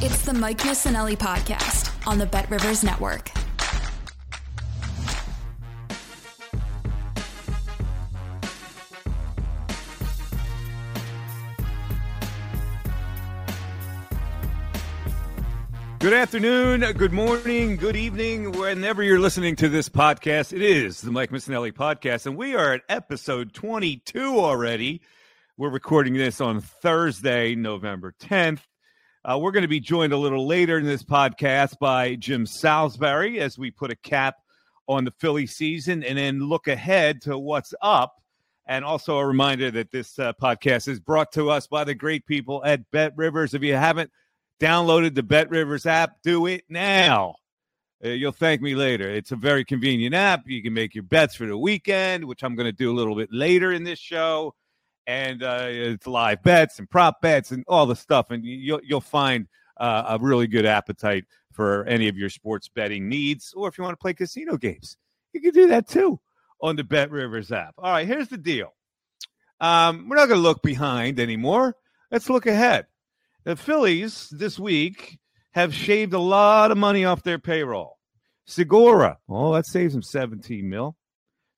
It's the Mike Missanelli podcast on the Bet Rivers Network. Good afternoon, good morning, good evening, whenever you're listening to this podcast. It is the Mike Missanelli podcast, and we are at episode 22 already. We're recording this on Thursday, November 10th. Uh, we're going to be joined a little later in this podcast by Jim Salisbury as we put a cap on the Philly season and then look ahead to what's up. And also a reminder that this uh, podcast is brought to us by the great people at Bet Rivers. If you haven't downloaded the Bet Rivers app, do it now. Uh, you'll thank me later. It's a very convenient app. You can make your bets for the weekend, which I'm going to do a little bit later in this show. And uh, it's live bets and prop bets and all the stuff. And you'll, you'll find uh, a really good appetite for any of your sports betting needs. Or if you want to play casino games, you can do that too on the Bet Rivers app. All right, here's the deal. Um, we're not going to look behind anymore. Let's look ahead. The Phillies this week have shaved a lot of money off their payroll. Segura, oh, that saves them 17 mil.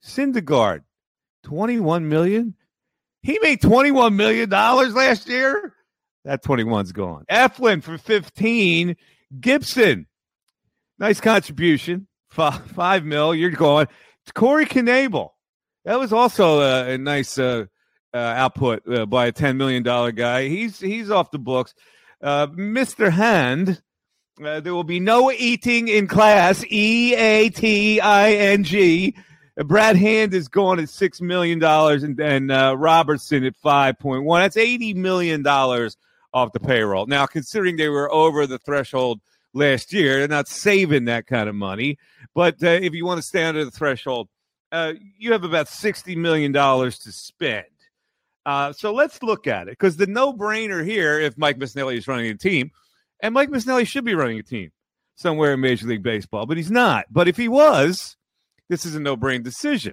Syndergaard, 21 million. He made 21 million dollars last year. That 21's gone. Eflin for 15. Gibson, nice contribution. Five, five mil. You're going. Corey Knebel. That was also a, a nice uh, uh, output uh, by a ten million dollar guy. He's he's off the books. Uh, Mr. Hand, uh, there will be no eating in class. E A T I N G. Brad Hand is going at six million dollars, and, and uh, Robertson at five point one. That's eighty million dollars off the payroll. Now, considering they were over the threshold last year, they're not saving that kind of money. But uh, if you want to stay under the threshold, uh, you have about sixty million dollars to spend. Uh, so let's look at it because the no brainer here, if Mike Missanelli is running a team, and Mike Missanelli should be running a team somewhere in Major League Baseball, but he's not. But if he was, this is a no brain decision.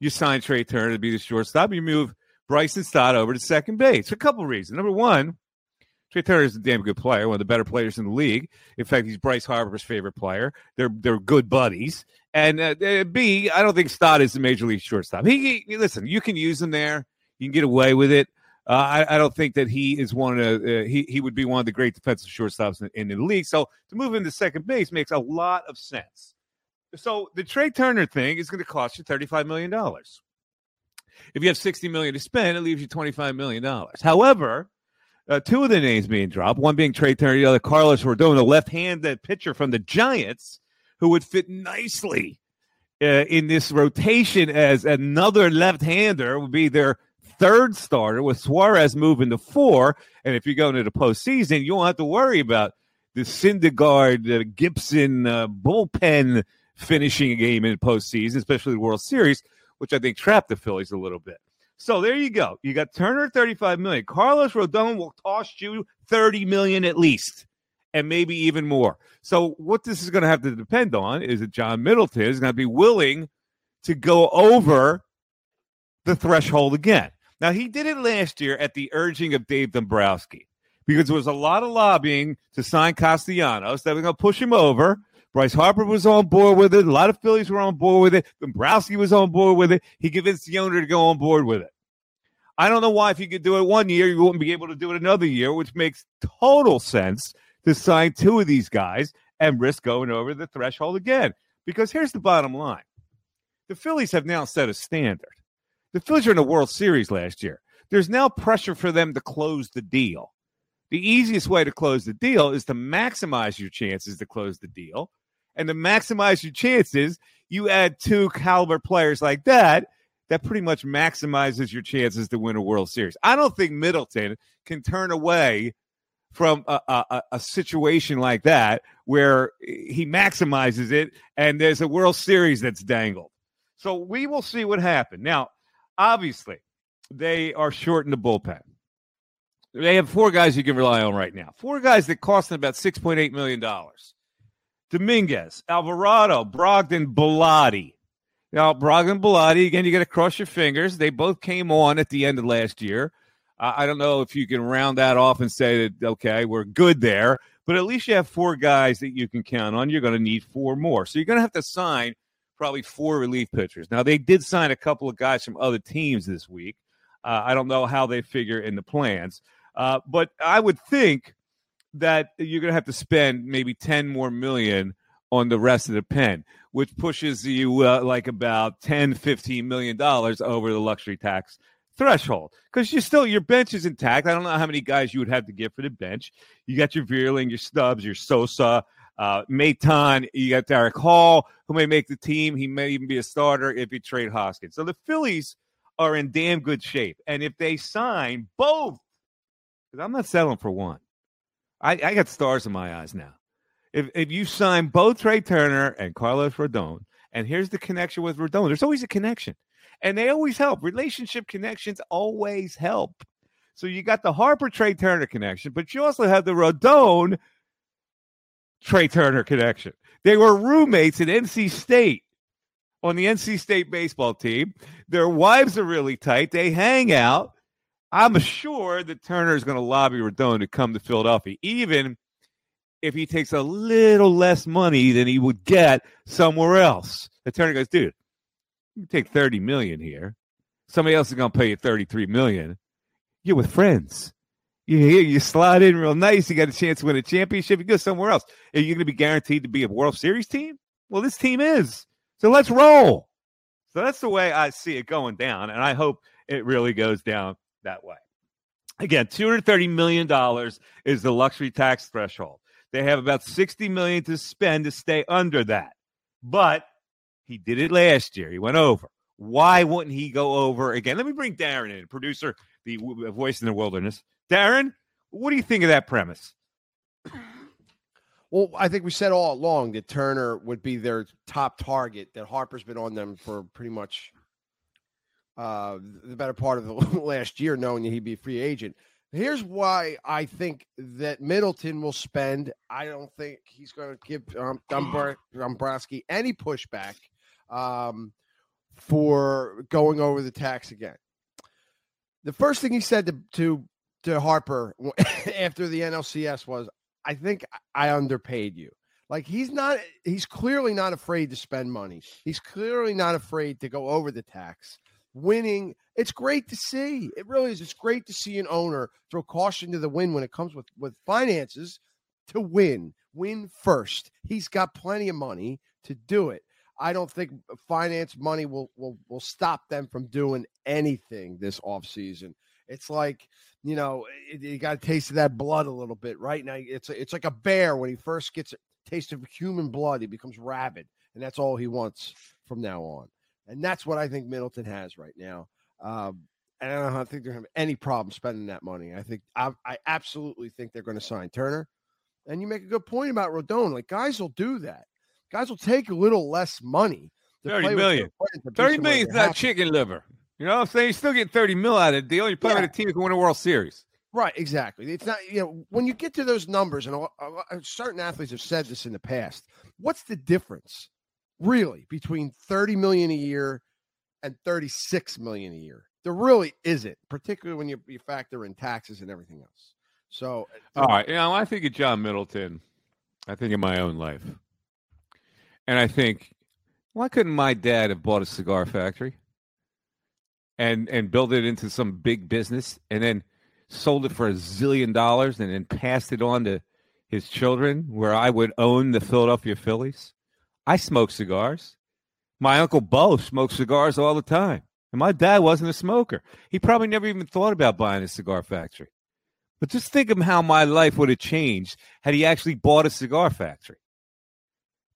You sign Trea Turner to be the shortstop, you move Bryson Stott over to second base. For a couple reasons. Number one, Trea Turner is a damn good player, one of the better players in the league. In fact, he's Bryce Harper's favorite player. They're they're good buddies. And uh, uh B, I don't think Stott is a major league shortstop. He, he listen, you can use him there. You can get away with it. Uh, I, I, don't think that he is one of uh, he he would be one of the great defensive shortstops in, in, the league. So to move him to second base makes a lot of sense. So the Trea Turner thing is going to cost you thirty five million dollars. If you have 60 million to spend, it leaves you twenty five million dollars. However, uh, two of the names being dropped, one being Trea Turner, the other Carlos Rodon, the left-handed pitcher from the Giants, who would fit nicely uh, in this rotation as another left-hander would be their third starter with Suarez moving to four. And if you go into the postseason, you won't have to worry about the Syndergaard, uh, Gibson uh, bullpen finishing a game in postseason, especially the World Series, which I think trapped the Phillies a little bit. So there you go. You got Turner 35 million. Carlos Rodon will cost you 30 million at least, and maybe even more. So what this is going to have to depend on is that John Middleton is going to be willing to go over the threshold again. Now, he did it last year at the urging of Dave Dombrowski because there was a lot of lobbying to sign Castellanos that were going to push him over. Bryce Harper was on board with it. A lot of Phillies were on board with it. Dombrowski was on board with it. He convinced the owner to go on board with it. I don't know why, if you could do it one year, you wouldn't be able to do it another year, which makes total sense to sign two of these guys and risk going over the threshold again. Because here's the bottom line the Phillies have now set a standard. The Phillies are in the World Series last year. There's now pressure for them to close the deal. The easiest way to close the deal is to maximize your chances to close the deal. And to maximize your chances, you add two caliber players like that, that pretty much maximizes your chances to win a World Series. I don't think Middleton can turn away from a, a, a, situation like that where he maximizes it and there's a World Series that's dangled. So we will see what happens. Now, obviously, they are short in the bullpen. They have four guys you can rely on right now. Four guys that cost them about $6.8 million. Dominguez, Alvarado, Brogdon, Bellatti. Now, Brogdon, Bellatti, again, you got to cross your fingers. They both came on at the end of last year. I don't know if you can round that off and say that, okay, we're good there, but at least you have four guys that you can count on. You're going to need four more. So you're going to have to sign probably four relief pitchers. Now, they did sign a couple of guys from other teams this week. Uh, I don't know how they figure in the plans, uh, but I would think that you're going to have to spend maybe 10 more million on the rest of the pen, which pushes you uh, like about 10, 15 million dollars over the luxury tax threshold because you still your bench is intact. I don't know how many guys you would have to get for the bench. You got your Vierling, your Stubbs, your Sosa, uh, Maton. You got Darick Hall, who may make the team. He may even be a starter if you trade Hoskins. So the Phillies are in damn good shape, and if they sign both, because I'm not selling for one. I, I got stars in my eyes now. If if you sign both Trea Turner and Carlos Rodon, and here's the connection with Rodon, there's always a connection and they always help. Relationship connections always help. So you got the Harper Trea Turner connection, but you also have the Rodon Trea Turner connection. They were roommates at NC State on the NC State baseball team. Their wives are really tight. They hang out. I'm sure that Turner is going to lobby Rodon to come to Philadelphia, even if he takes a little less money than he would get somewhere else. The Turner goes, dude, you take 30 million here. Somebody else is going to pay you 33 million. You're with friends. You here, you slide in real nice. You got a chance to win a championship. You go somewhere else. Are you going to be guaranteed to be a World Series team? Well, this team is. So let's roll. So that's the way I see it going down. And I hope it really goes down that way. Again, $230 million is the luxury tax threshold. They have about 60 million to spend to stay under that. But he did it last year. He went over. Why wouldn't he go over again? Let me bring Darren in, producer, the voice in the wilderness. Darren, what do you think of that premise? Well, I think we said all along that Turner would be their top target. That Harper's been on them for pretty much uh, the better part of the last year, knowing that he'd be a free agent. Here's why I think that Middleton will spend. I don't think he's going to give um, Dombrowski any pushback um, for going over the tax again. The first thing he said to to, to Harper after the NLCS was, "I think I underpaid you." Like he's not, he's clearly not afraid to spend money. He's clearly not afraid to go over the tax. Winning, it's great to see. It really is. It's great to see an owner throw caution to the wind when it comes with with finances to win. Win first. He's got plenty of money to do it. I don't think finance money will will will stop them from doing anything this offseason. It's like, you know, you got a taste of that blood a little bit, right? Now it's it's like a bear when he first gets a taste of human blood, he becomes rabid, and that's all he wants from now on. And that's what I think Middleton has right now. Um, and I don't think they're having any problem spending that money. I think I, I absolutely think they're going to sign Turner. And you make a good point about Rodon. Like guys will do that guys will take a little less money. 30 million. 30 million is not chicken liver. You know what I'm saying? You still get 30 mil out of the deal. You play yeah. with a team that can win a World Series. Right, exactly. It's not, you know, when you get to those numbers, and certain athletes have said this in the past, what's the difference really between 30 million a year and 36 million a year. There really isn't, particularly when you, you factor in taxes and everything else. So, eh, all right, you know, I think of John Middleton. I think of my own life, and I think, why couldn't my dad have bought a cigar factory and and built it into some big business, and then sold it for a zillion dollars, and then passed it on to his children, where I would own the Philadelphia Phillies? I smoke cigars. My uncle Bo smoked cigars all the time. And my dad wasn't a smoker. He probably never even thought about buying a cigar factory. But just think of how my life would have changed had he actually bought a cigar factory.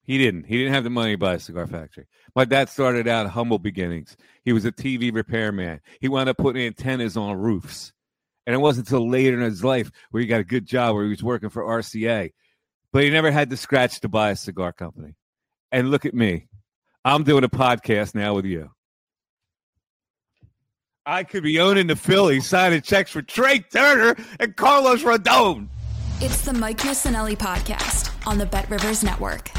He didn't. He didn't have the money to buy a cigar factory. My dad started out humble beginnings. He was a TV repairman. He wound up putting antennas on roofs. And it wasn't until later in his life where he got a good job where he was working for RCA. But he never had the scratch to buy a cigar company. And look at me. I'm doing a podcast now with you. I could be owning the Phillies, signing checks for Trea Turner and Carlos Rodon. It's the Mike Missanelli podcast on the Bet Rivers Network.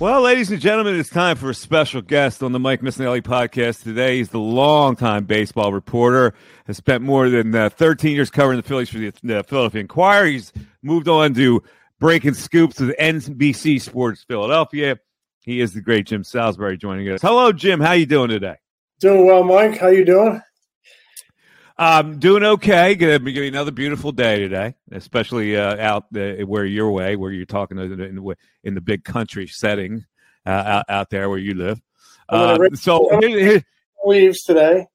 Well, ladies and gentlemen, it's time for a special guest on the Mike Missanelli podcast today. He's the longtime baseball reporter, has spent more than uh, 13 years covering the Phillies for the, the Philadelphia Inquirer. He's moved on to breaking scoops with NBC Sports Philadelphia. He is the great Jim Salisbury joining us. Hello, Jim. How you doing today? Doing well, Mike. How you doing? I'm doing okay. Going to be getting another beautiful day today, especially uh, out uh, where you're way, where you're talking in the, in the big country setting uh, out, out there where you live. Uh, so here, leaves today.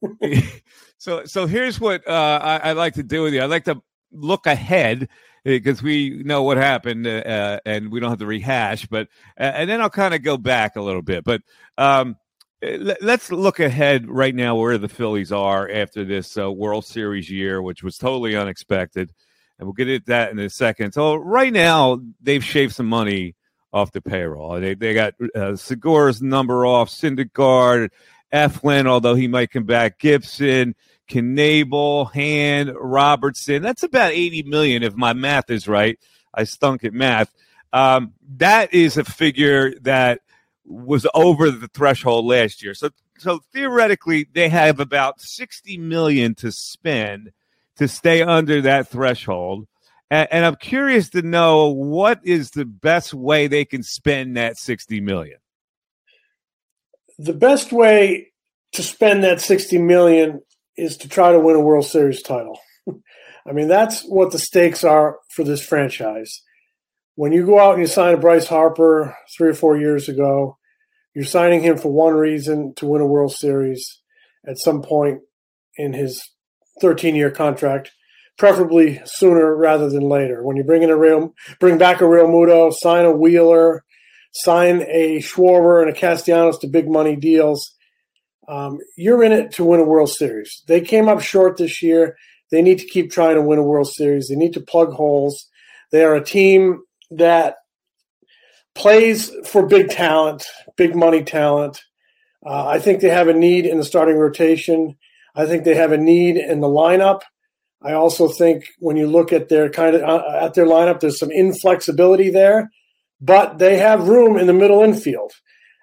so so here's what uh, I, I, like to do with you. I like to look ahead because we know what happened uh, and we don't have to rehash. But and then I'll kind of go back a little bit. But um, let's look ahead right now where the Phillies are after this uh, World Series year, which was totally unexpected. And we'll get at that in a second. So right now they've shaved some money off the payroll. They they got uh, Segura's number off, Syndergaard, Eflin, although he might come back, Gibson, Knebel, Hand, Robertson. That's about 80 million if my math is right. I stunk at math. Um, that is a figure that was over the threshold last year. So so theoretically they have about 60 million to spend to stay under that threshold. And, and I'm curious to know what is the best way they can spend that 60 million. The best way to spend that 60 million is to try to win a World Series title. I mean, that's what the stakes are for this franchise. When you go out and you sign a Bryce Harper three or four years ago, you're signing him for one reason to win a World Series at some point in his 13 year contract, preferably sooner rather than later. When you bring in a real, bring back a Realmuto, sign a Wheeler, sign a Schwarber and a Castellanos to big money deals, um, you're in it to win a World Series. They came up short this year. They need to keep trying to win a World Series. They need to plug holes. They are a team that plays for big talent, big money talent. Uh, I think they have a need in the starting rotation. I think they have a need in the lineup. I also think when you look at their kind of uh, at their lineup, there's some inflexibility there, but they have room in the middle infield,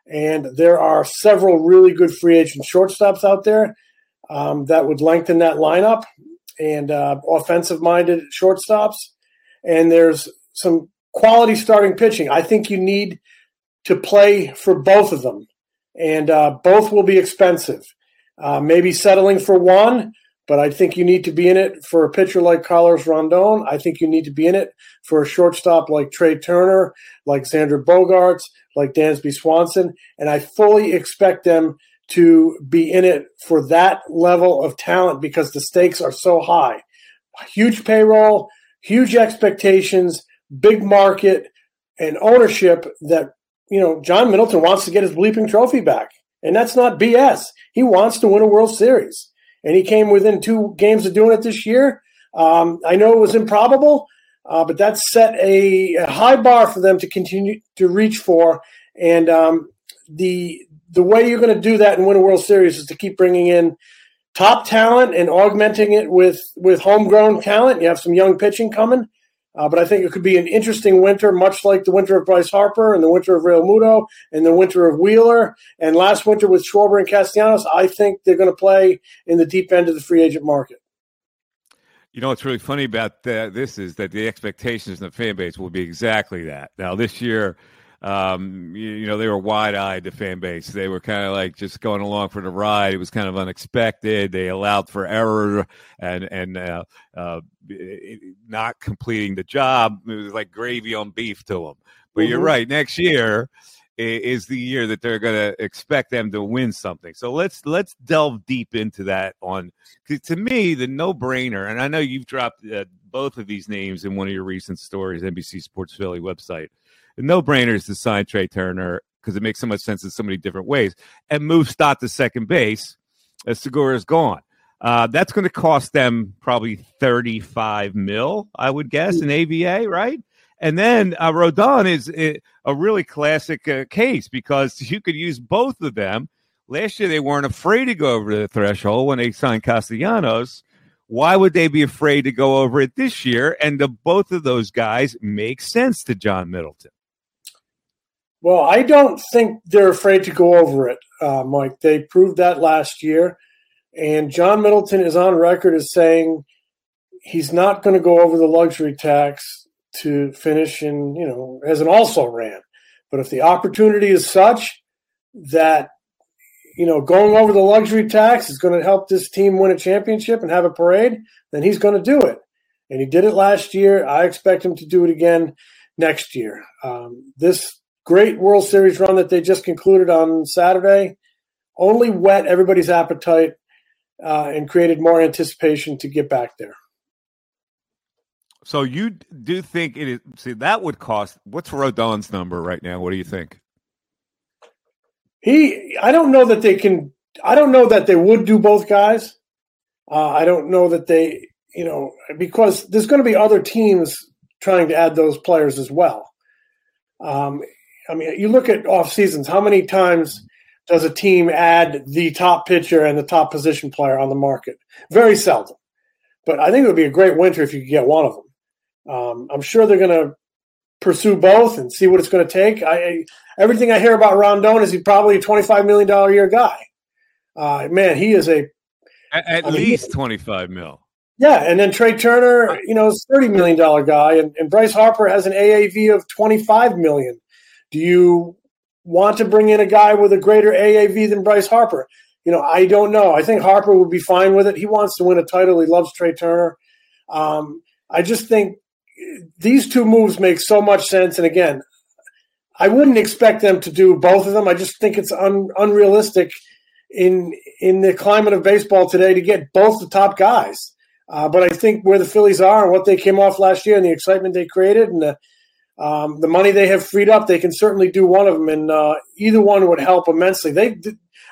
and there are several really good free agent shortstops out there um, that would lengthen that lineup and uh, offensive minded shortstops. And there's some quality starting pitching. I think you need to play for both of them, and uh, both will be expensive. Uh, maybe settling for one, but I think you need to be in it for a pitcher like Carlos Rondon. I think you need to be in it for a shortstop like Trea Turner, like Xander Bogaerts, like Dansby Swanson, and I fully expect them to be in it for that level of talent because the stakes are so high. Huge payroll, huge expectations, big market and ownership that you know John Middleton wants to get his bleeping trophy back, and that's not BS. He wants to win a World Series, and he came within two games of doing it this year. Um, I know it was improbable, uh, but that set a, a, high bar for them to continue to reach for. And um, the the way you're going to do that and win a World Series is to keep bringing in top talent and augmenting it with with homegrown talent. You have some young pitching coming. Uh, but I think it could be an interesting winter, much like the winter of Bryce Harper and the winter of Realmuto and the winter of Wheeler and last winter with Schwarber and Castellanos. I think they're going to play in the deep end of the free agent market. You know what's really funny about this is that the expectations in the fan base will be exactly that. Now this year, um, you, you, know, they were wide eyed, the fan base. They were kind of like just going along for the ride. It was kind of unexpected. They allowed for error and, and, uh, uh, not completing the job. It was like gravy on beef to them. But mm-hmm. you're right. Next year, is the year that they're going to expect them to win something. So let's let's delve deep into that. On to me, the no brainer, and I know you've dropped uh, both of these names in one of your recent stories, NBC Sports Philly website the no brainer is to sign Trea Turner because it makes so much sense in so many different ways and move Stott to second base as Segura is gone. Uh, that's going to cost them probably 35 mil, I would guess, in AVA, right? And then uh, Rodon is eh, a really classic uh, case because you could use both of them. Last year, they weren't afraid to go over the threshold when they signed Castellanos. Why would they be afraid to go over it this year? And the both of those guys make sense to John Middleton. Well, I don't think they're afraid to go over it, uh, Mike. They proved that last year. And John Middleton is on record as saying he's not going to go over the luxury tax to finish in, you know, as an also ran. But if the opportunity is such that, you know, going over the luxury tax is going to help this team win a championship and have a parade, then he's going to do it. And he did it last year. I expect him to do it again next year. Um, this great World Series run that they just concluded on Saturday only whet everybody's appetite uh, and created more anticipation to get back there. So you do think it is? See, that would cost. What's Rodon's number right now? What do you think? He, I don't know that they can. I don't know that they would do both guys. Uh, I don't know that they, you know, because there's going to be other teams trying to add those players as well. Um, I mean, you look at off seasons. How many times does a team add the top pitcher and the top position player on the market? Very seldom. But I think it would be a great winter if you could get one of them. Um, I'm sure they're going to pursue both and see what it's going to take. I, everything I hear about Rondon is he's probably a 25 million dollar year guy. Uh, man, he is a at, at least 25 mil. Yeah, and then Trea Turner, you know, is thirty million dollar guy, and, and Bryce Harper has an AAV of twenty five million. Do you want to bring in a guy with a greater AAV than Bryce Harper? You know, I don't know. I think Harper would be fine with it. He wants to win a title. He loves Trea Turner. Um, I just think these two moves make so much sense. And again, I wouldn't expect them to do both of them. I just think it's un- unrealistic in in the climate of baseball today to get both the top guys. Uh, but I think where the Phillies are and what they came off last year and the excitement they created and the um, the money they have freed up, they can certainly do one of them, and uh, either one would help immensely. They,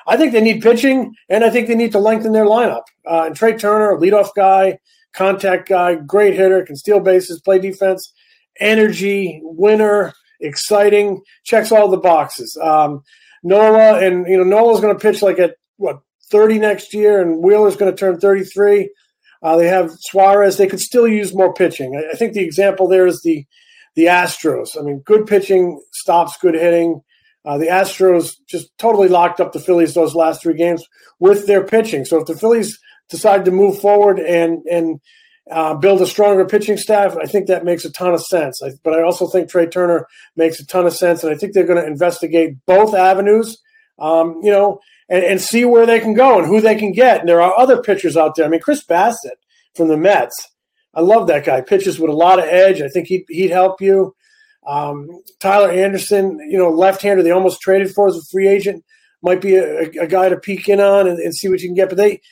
I think they need pitching, and I think they need to lengthen their lineup. Uh, and Trea Turner, leadoff guy, contact guy, great hitter, can steal bases, play defense, energy, winner, exciting, checks all the boxes. Um, Nola and you know Nola's going to pitch like at what 30 next year, and Wheeler's going to turn 33. Uh, they have Suarez. They could still use more pitching. I, I think the example there is the the Astros. I mean, good pitching stops good hitting. Uh, the Astros just totally locked up the Phillies those last three games with their pitching. So if the Phillies decide to move forward and and uh, build a stronger pitching staff, I think that makes a ton of sense. I, but I also think Trea Turner makes a ton of sense, and I think they're going to investigate both avenues. Um, you know, and, and see where they can go and who they can get. And there are other pitchers out there. I mean, Chris Bassitt from the Mets I love that guy. Pitches with a lot of edge. I think he'd, he'd help you. Um, Tyler Anderson, you know, left-hander they almost traded for as a free agent, might be a, a guy to peek in on and, and, see what you can get. But they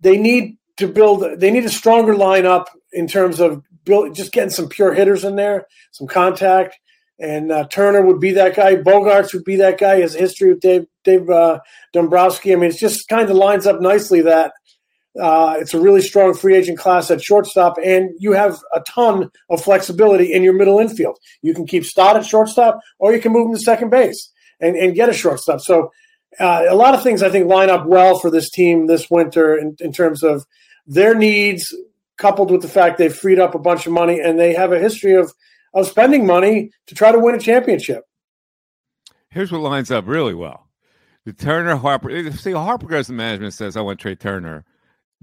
they need to build. They need a stronger lineup in terms of build, just getting some pure hitters in there, some contact. And uh, Turner would be that guy. Bogaerts would be that guy. His history with Dave Dave uh, Dombrowski. I mean, it's just kind of lines up nicely that uh, it's a really strong free agent class at shortstop, and you have a ton of flexibility in your middle infield. You can keep Stott at shortstop, or you can move him to second base and, and get a shortstop. So, uh, a lot of things I think line up well for this team this winter in, in terms of their needs coupled with the fact they've freed up a bunch of money and they have a history of of spending money to try to win a championship. Here's what lines up really well: the Turner Harper. See, Harper goes to management says, "I want Trea Turner."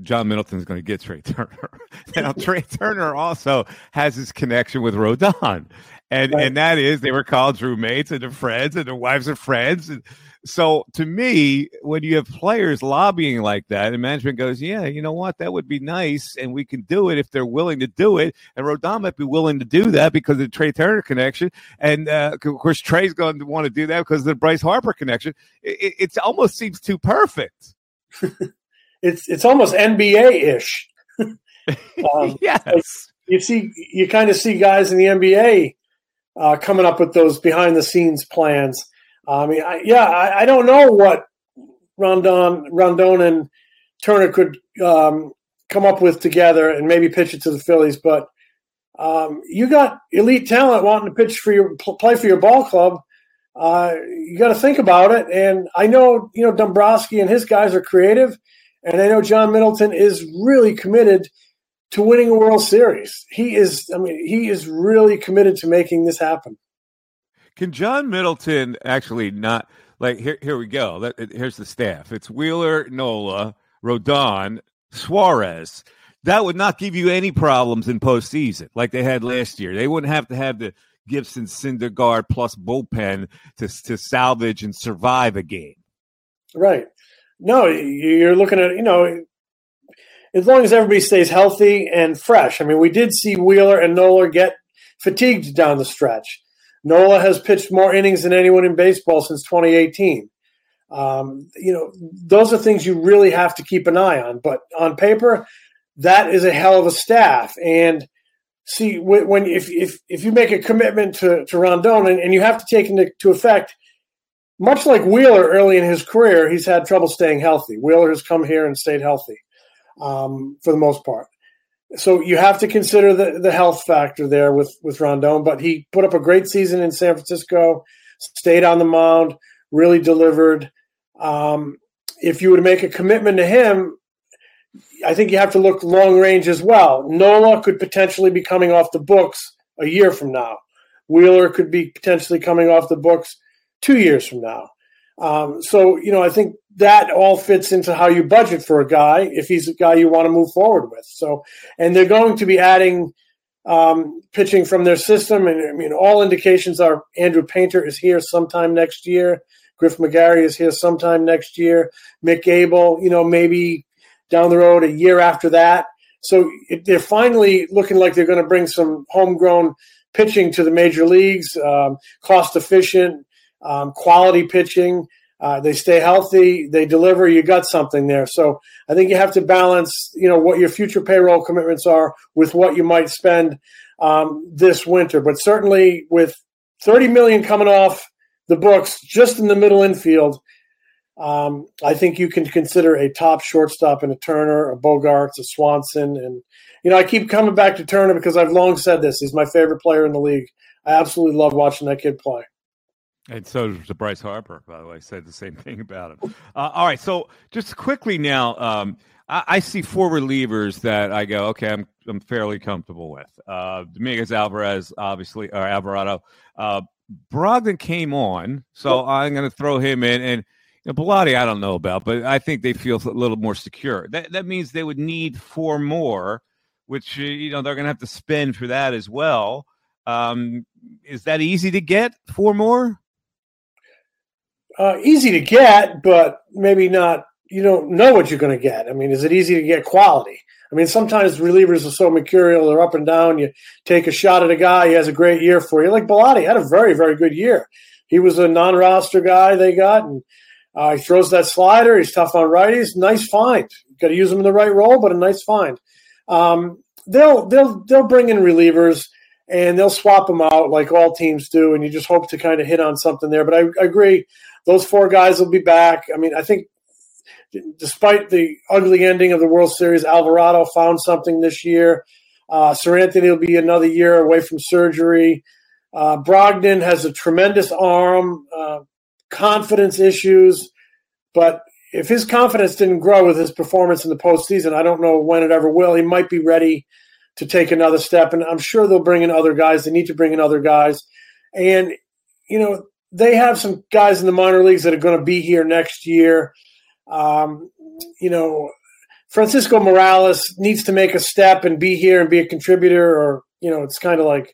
John Middleton's going to get Trea Turner. now, Trea Turner also has his connection with Rodon, and right. and that is they were college roommates and they're friends and their wives are friends. And so, to me, when you have players lobbying like that, and management goes, "Yeah, you know what? That would be nice, and we can do it if they're willing to do it." And Rodon might be willing to do that because of the Trea Turner connection, and uh, of course, Trea's going to want to do that because of the Bryce Harper connection. It, it almost seems too perfect. it's it's almost NBA ish. um, yes, like you see, you kind of see guys in the NBA uh, coming up with those behind the scenes plans. I mean, I, yeah, I, I, don't know what Rondon, Rondon and Turner could um, come up with together and maybe pitch it to the Phillies, but um, you got elite talent wanting to pitch for your play for your ball club. Uh, you got to think about it. And I know you know Dombrowski and his guys are creative, and I know John Middleton is really committed to winning a World Series. He is, I mean, he is really committed to making this happen. Can John Middleton actually not like here? Here we go. Here's the staff. It's Wheeler, Nola, Rodon, Suarez. That would not give you any problems in postseason like they had last year. They wouldn't have to have the Gibson, Syndergaard plus bullpen to to salvage and survive a game. Right. No, you're looking at you know, as long as everybody stays healthy and fresh. I mean, we did see Wheeler and Nola get fatigued down the stretch. Nola has pitched more innings than anyone in baseball since 2018. Um, you know, those are things you really have to keep an eye on. But on paper, that is a hell of a staff. And see, when if if if you make a commitment to to Rondon and, and you have to take into effect much like Wheeler early in his career, he's had trouble staying healthy. Wheeler has come here and stayed healthy um, for the most part. So you have to consider the, the health factor there with, with Rondon, but he put up a great season in San Francisco, stayed on the mound, really delivered. Um, if you to make a commitment to him, I think you have to look long range as well. Nola could potentially be coming off the books a year from now. Wheeler could be potentially coming off the books two years from now. Um, so, you know, I think that all fits into how you budget for a guy if he's a guy you want to move forward with. So, and they're going to be adding um, pitching from their system. And I mean, all indications are Andrew Painter is here sometime next year. Griff McGarry is here sometime next year. Mick Abel, you know, maybe down the road a year after that. So they're finally looking like they're going to bring some homegrown pitching to the major leagues, um, cost efficient, um, quality pitching. Uh, they stay healthy, they deliver. You got something there. So I think you have to balance, you know, what your future payroll commitments are with what you might spend um, this winter. But certainly, with 30 million coming off the books just in the middle infield, um, I think you can consider a top shortstop in a Turner, a Bogaerts, a Swanson, and you know I keep coming back to Turner because I've long said this. He's my favorite player in the league. I absolutely love watching that kid play. And so does Bryce Harper, by the way, said the same thing about him. Uh, all right, so just quickly now, um, I, I, see four relievers that I go, okay, I'm I'm fairly comfortable with. Uh, Dominguez, Alvarez, obviously, or Alvarado. Uh, Brogdon came on, so I'm going to throw him in. And you know, Bellatti, I don't know about, but I think they feel a little more secure. That that means they would need four more, which uh, you know they're going to have to spend for that as well. Um, is that easy to get? Four more? Uh, easy to get, but maybe not. You don't know what you're going to get. I mean, is it easy to get quality? I mean, sometimes relievers are so mercurial; they're up and down. You take a shot at a guy; he has a great year for you. Like Bellatti had a very, very good year. He was a non-roster guy they got, and uh, he throws that slider. He's tough on righties. Nice find. Got to use him in the right role, but a nice find. Um, they'll they'll they'll bring in relievers and they'll swap them out like all teams do, and you just hope to kind of hit on something there. But I, I agree those four guys will be back. I mean, I think despite the ugly ending of the World Series, Alvarado found something this year. Uh, Seranthony will be another year away from surgery. Uh, Brogdon has a tremendous arm, uh, confidence issues, but if his confidence didn't grow with his performance in the postseason, I don't know when it ever will. He might be ready to take another step, and I'm sure they'll bring in other guys. They need to bring in other guys, and you know they have some guys in the minor leagues that are going to be here next year. Um, you know, Francisco Morales needs to make a step and be here and be a contributor, or you know, it's kind of like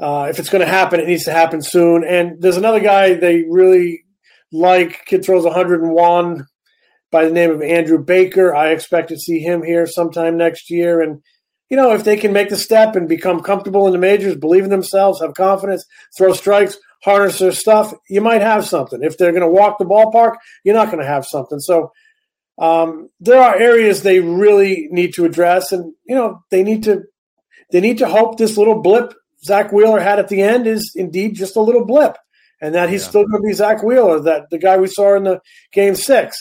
uh, if it's going to happen, it needs to happen soon. And there's another guy they really like. Kid throws 101 by the name of Andrew Baker. I expect to see him here sometime next year. And you know, if they can make the step and become comfortable in the majors, believe in themselves, have confidence, throw strikes, harness their stuff, you might have something. If they're going to walk the ballpark, you're not going to have something. So um, there are areas they really need to address, and you know they need to they need to hope this little blip Zack Wheeler had at the end is indeed just a little blip, and that he's yeah. still going to be Zack Wheeler, that the guy we saw in the game six.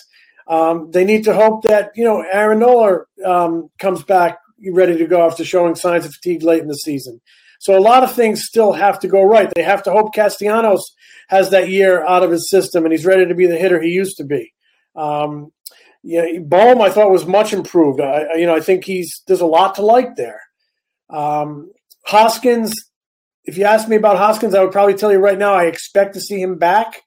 Um, they need to hope that you know Aaron Nola um, comes back ready to go after showing signs of fatigue late in the season. So a lot of things still have to go right. They have to hope Castellanos has that year out of his system and he's ready to be the hitter he used to be. Um, yeah, Bohm I thought was much improved. I, you know, I think he's there's a lot to like there. Um, Hoskins, if you ask me about Hoskins, I would probably tell you right now I expect to see him back.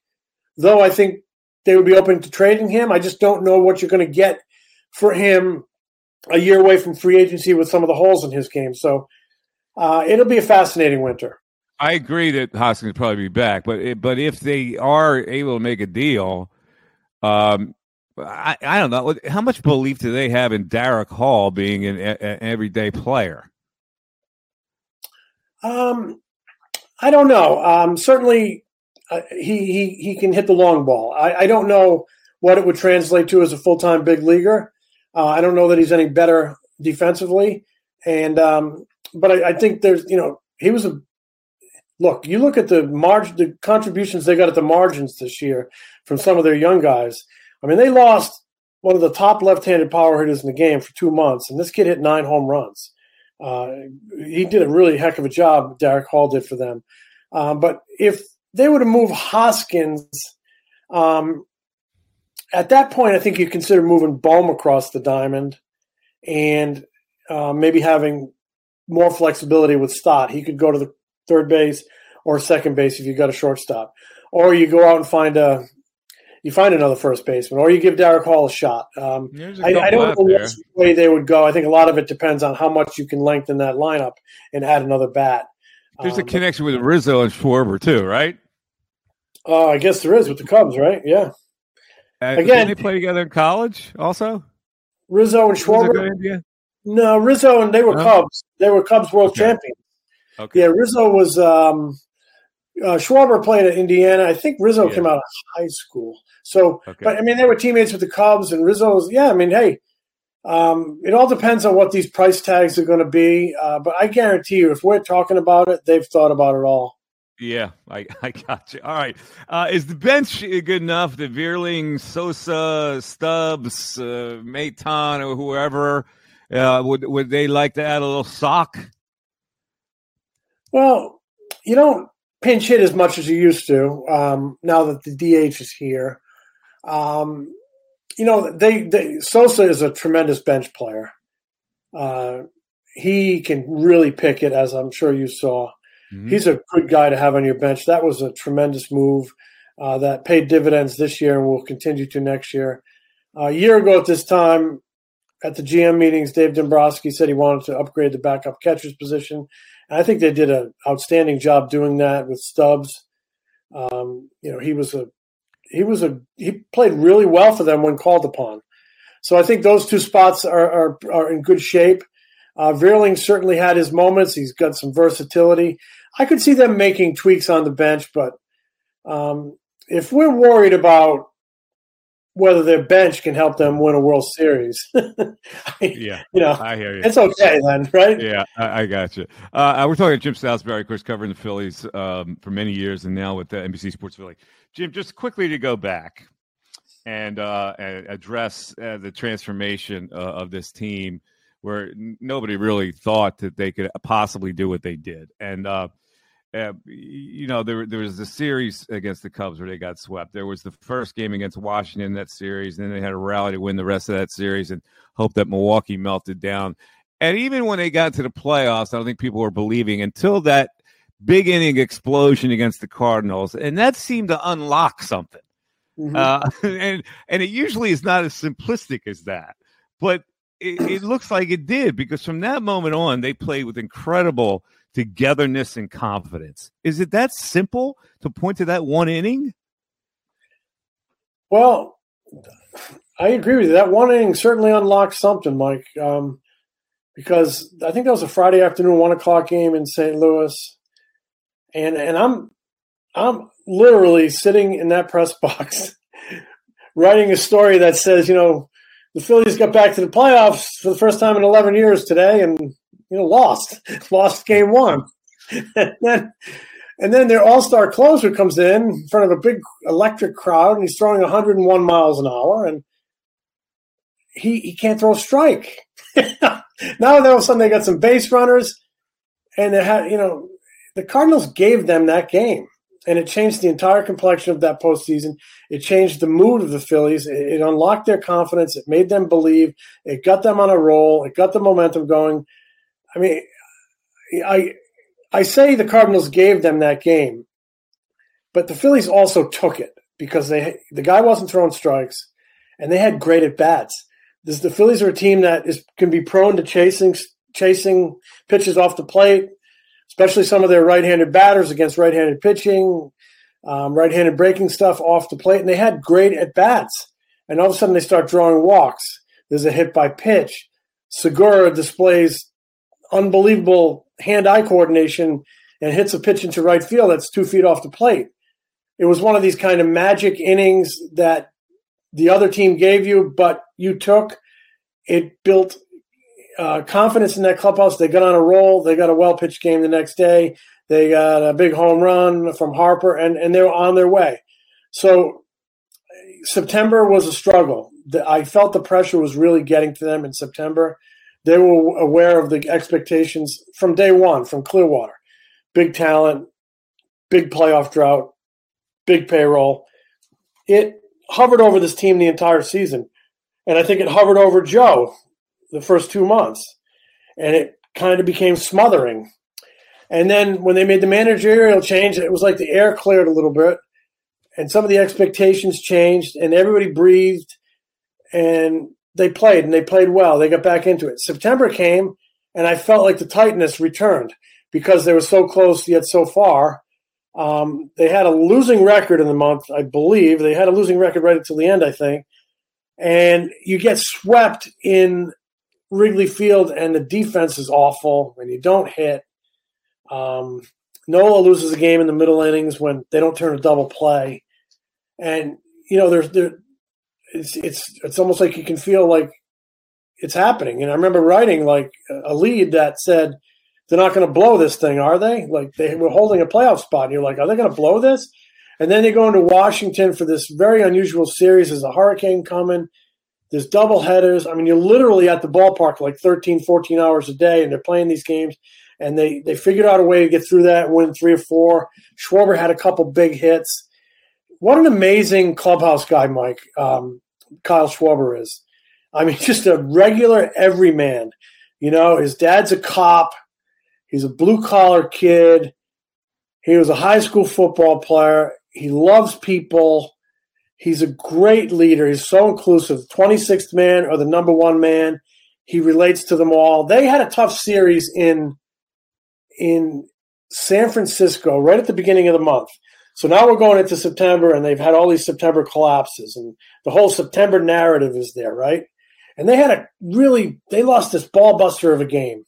Though I think they would be open to trading him. I just don't know what you're going to get for him a year away from free agency with some of the holes in his game. So uh, it'll be a fascinating winter. I agree that Hoskins will probably be back, but but if they are able to make a deal, um, I, I don't know how much belief do they have in Darick Hall being an, an everyday player. Um, I don't know. Um, certainly, uh, he he he can hit the long ball. I, I don't know what it would translate to as a full time big leaguer. Uh, I don't know that he's any better defensively, and um, but I, I, think there's you know he was a look. You look at the margin, the contributions they got at the margins this year from some of their young guys. I mean, they lost one of the top left-handed power hitters in the game for two months, and this kid hit nine home runs. Uh, he did a really heck of a job. Darick Hall did for them. Um, but if they were to move Hoskins, um, at that point, I think you consider moving Bohm across the diamond and uh, maybe having more flexibility with Stott. He could go to the third base or second base if you got a shortstop, or you go out and find a you find another first baseman, or you give Darick Hall a shot. Um, I, I, don't know which way they would go. I think a lot of it depends on how much you can lengthen that lineup and add another bat. There's um, a connection with Rizzo and Schwarber too, right? Uh, I guess there is with the Cubs, right? Yeah. Uh, Again, they play together in college also. Rizzo and Schwarber. No, Rizzo and they were no? Cubs. They were Cubs world okay. champions. Okay. Yeah, Rizzo was. Um, uh, Schwarber played at Indiana. I think Rizzo yeah. came out of high school. So, okay. but I mean, they were teammates with the Cubs, and Rizzo's. Yeah, I mean, hey, um, it all depends on what these price tags are going to be. Uh, but I guarantee you, if we're talking about it, they've thought about it all. Yeah, I, I got you. All right. Uh, is the bench good enough The Vierling, Sosa, Stubbs, uh, Maton, or whoever uh, would would they like to add a little sock? Well, you don't pinch hit as much as you used to um, now that the DH is here. Um, you know, they, they Sosa is a tremendous bench player. Uh, he can really pick it, as I'm sure you saw. Mm-hmm. He's a good guy to have on your bench. That was a tremendous move uh, that paid dividends this year and will continue to next year. Uh, a year ago at this time, at the GM meetings, Dave Dombrowski said he wanted to upgrade the backup catcher's position. And I think they did an outstanding job doing that with Stubbs. Um, you know, he was a he was a he played really well for them when called upon. So I think those two spots are are, are in good shape. Uh, Vierling certainly had his moments. He's got some versatility. I could see them making tweaks on the bench, but um, if we're worried about whether their bench can help them win a World Series, yeah, you know, I hear you. It's okay then, right? Yeah, I, I got you. Uh, we're talking to Jim Salisbury, of course, covering the Phillies um, for many years, and now with the NBC Sports Philly. Jim, just quickly to go back and, uh, and address uh, the transformation uh, of this team where nobody really thought that they could possibly do what they did. And uh, you know, there there was the series against the Cubs where they got swept. There was the first game against Washington in that series, and then they had a rally to win the rest of that series and hope that Milwaukee melted down. And even when they got to the playoffs, I don't think people were believing until that big inning explosion against the Cardinals, and that seemed to unlock something. Mm-hmm. Uh, and and it usually is not as simplistic as that, but it, it looks like it did because from that moment on, they played with incredible togetherness and confidence. Is it that simple to point to that one inning? Well, I agree with you. That one inning certainly unlocked something, Mike. Um, because I think that was a Friday afternoon, one o'clock game in St. Louis, and and I'm I'm literally sitting in that press box, writing a story that says, you know, the Phillies got back to the playoffs for the first time in 11 years today, and you know, lost, lost game one. and then, and then their all-star closer comes in in front of a big electric crowd, and he's throwing 101 miles an hour, and he he can't throw a strike. now all of a sudden they got some base runners, and it had you know the Cardinals gave them that game, and it changed the entire complexion of that postseason. It changed the mood of the Phillies. It, it unlocked their confidence. It made them believe. It got them on a roll. It got the momentum going. I mean, I I say the Cardinals gave them that game, but the Phillies also took it because they the guy wasn't throwing strikes, and they had great at bats. This, the Phillies are a team that is can be prone to chasing chasing pitches off the plate, especially some of their right-handed batters against right-handed pitching, um, right-handed breaking stuff off the plate, and they had great at bats. And all of a sudden, they start drawing walks. There's a hit by pitch. Segura displays unbelievable hand-eye coordination and hits a pitch into right field that's two feet off the plate. It was one of these kind of magic innings that the other team gave you, but you took. It built uh, confidence in that clubhouse. They got on a roll. They got a well pitched game the next day. They got a big home run from Harper, and, and they were on their way. So September was a struggle. I felt the pressure was really getting to them in September. They were aware of the expectations from day one from Clearwater. Big talent, big playoff drought, big payroll. It hovered over this team the entire season. And I think it hovered over Joe the first two months. And it kind of became smothering. And then when they made the managerial change, it was like the air cleared a little bit. And some of the expectations changed, and everybody breathed. And they played, and they played well. They got back into it. September came, and I felt like the tightness returned because they were so close yet so far. Um, they had a losing record in the month, I believe. They had a losing record right until the end, I think. And you get swept in Wrigley Field, and the defense is awful, and you don't hit. Um, Nola loses a game in the middle innings when they don't turn a double play, and you know there's there. It's it's it's almost like you can feel like it's happening. And I remember writing like a lead that said they're not going to blow this thing, are they? Like they were holding a playoff spot, and you're like, are they going to blow this? And then they go into Washington for this very unusual series. There's a hurricane coming. There's double headers. I mean, you're literally at the ballpark like 13, 14 hours a day, and they're playing these games. And they they figured out a way to get through that, win three or four. Schwarber had a couple big hits. What an amazing clubhouse guy, Mike. Um, Kyle Schwarber is. I mean, just a regular everyman. You know, his dad's a cop. He's a blue collar kid. He was a high school football player. He loves people. He's a great leader. He's so inclusive. 26th man or the number one man. He relates to them all. They had a tough series in in San Francisco right at the beginning of the month. So now we're going into September and they've had all these September collapses and the whole September narrative is there, right? And they had a really they lost this ball buster of a game.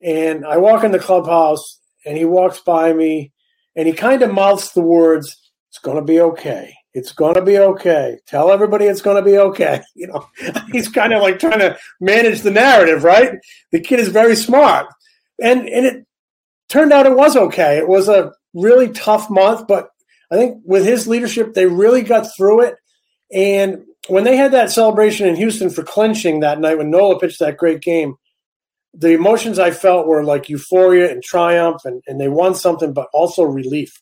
And I walk in the clubhouse and he walks by me and he kind of mouths the words, It's going to be okay. It's going to be okay. Tell everybody it's going to be okay. You know, he's kind of like trying to manage the narrative, right? The kid is very smart. And, and it turned out it was okay. It was a really tough month, but I think with his leadership, they really got through it. And when they had that celebration in Houston for clinching that night when Nola pitched that great game, the emotions I felt were like euphoria and triumph, and, and they won something, but also relief.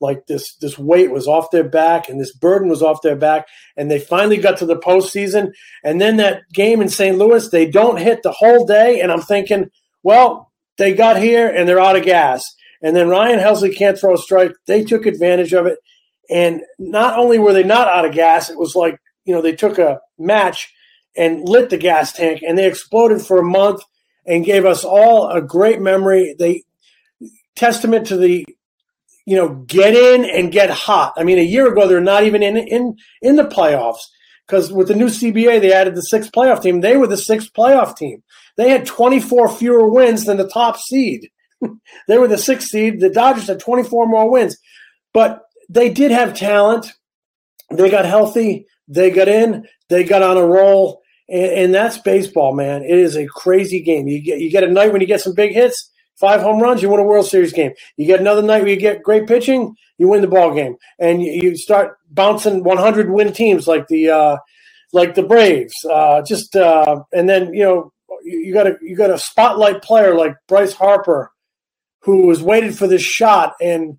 Like this, this weight was off their back, and this burden was off their back, and they finally got to the postseason. And then that game in St. Louis, they don't hit the whole day, and I'm thinking, well, they got here and they're out of gas. And then Ryan Helsley can't throw a strike. They took advantage of it, and not only were they not out of gas, it was like you know they took a match and lit the gas tank, and they exploded for a month and gave us all a great memory. They testament to the you know get in and get hot. I mean, a year ago they're not even in in in the playoffs because with the new CBA they added the sixth playoff team. They were the sixth playoff team. They had 24 fewer wins than the top seed. they were the sixth seed. The Dodgers had 24 more wins, but they did have talent. They got healthy. They got in. They got on a roll. And, and, that's baseball, man. It is a crazy game. You get you get a night when you get some big hits, five home runs, you win a World Series game. You get another night where you get great pitching, you win the ball game, and you, you start bouncing 100 win teams like the uh, like the Braves. Uh, just uh, and then you know you, got a you got a spotlight player like Bryce Harper, who was waited for this shot and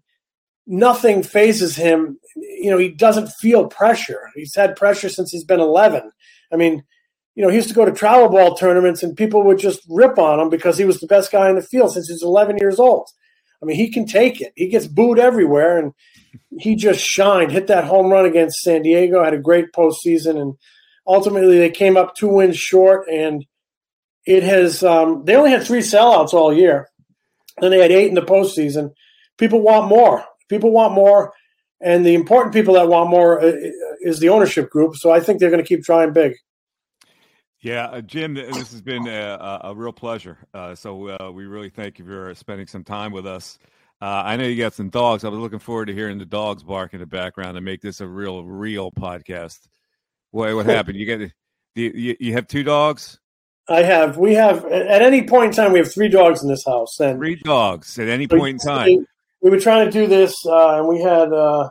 nothing phases him. You know, he doesn't feel pressure. He's had pressure since he's been 11. I mean, you know, he used to go to travel ball tournaments and people would just rip on him because he was the best guy in the field since he's 11 years old. I mean, he can take it. He gets booed everywhere, and he just shined. Hit that home run against San Diego. Had a great postseason, and ultimately they came up two wins short. And it has. Um, they only had three sellouts all year, and they had eight in the postseason. People want more. People want more, and the important people that want more uh, is the ownership group. So I think they're going to keep trying big. Yeah, uh, Jim, this has been a, a real pleasure. Uh, so uh, we really thank you for spending some time with us. Uh, I know you got some dogs. I was looking forward to hearing the dogs bark in the background and make this a real, real podcast. What what happened? You get you, you have two dogs. I have. We have at any point in time we have three dogs in this house. And three dogs at any point in time. We were trying to do this, uh, and we had uh,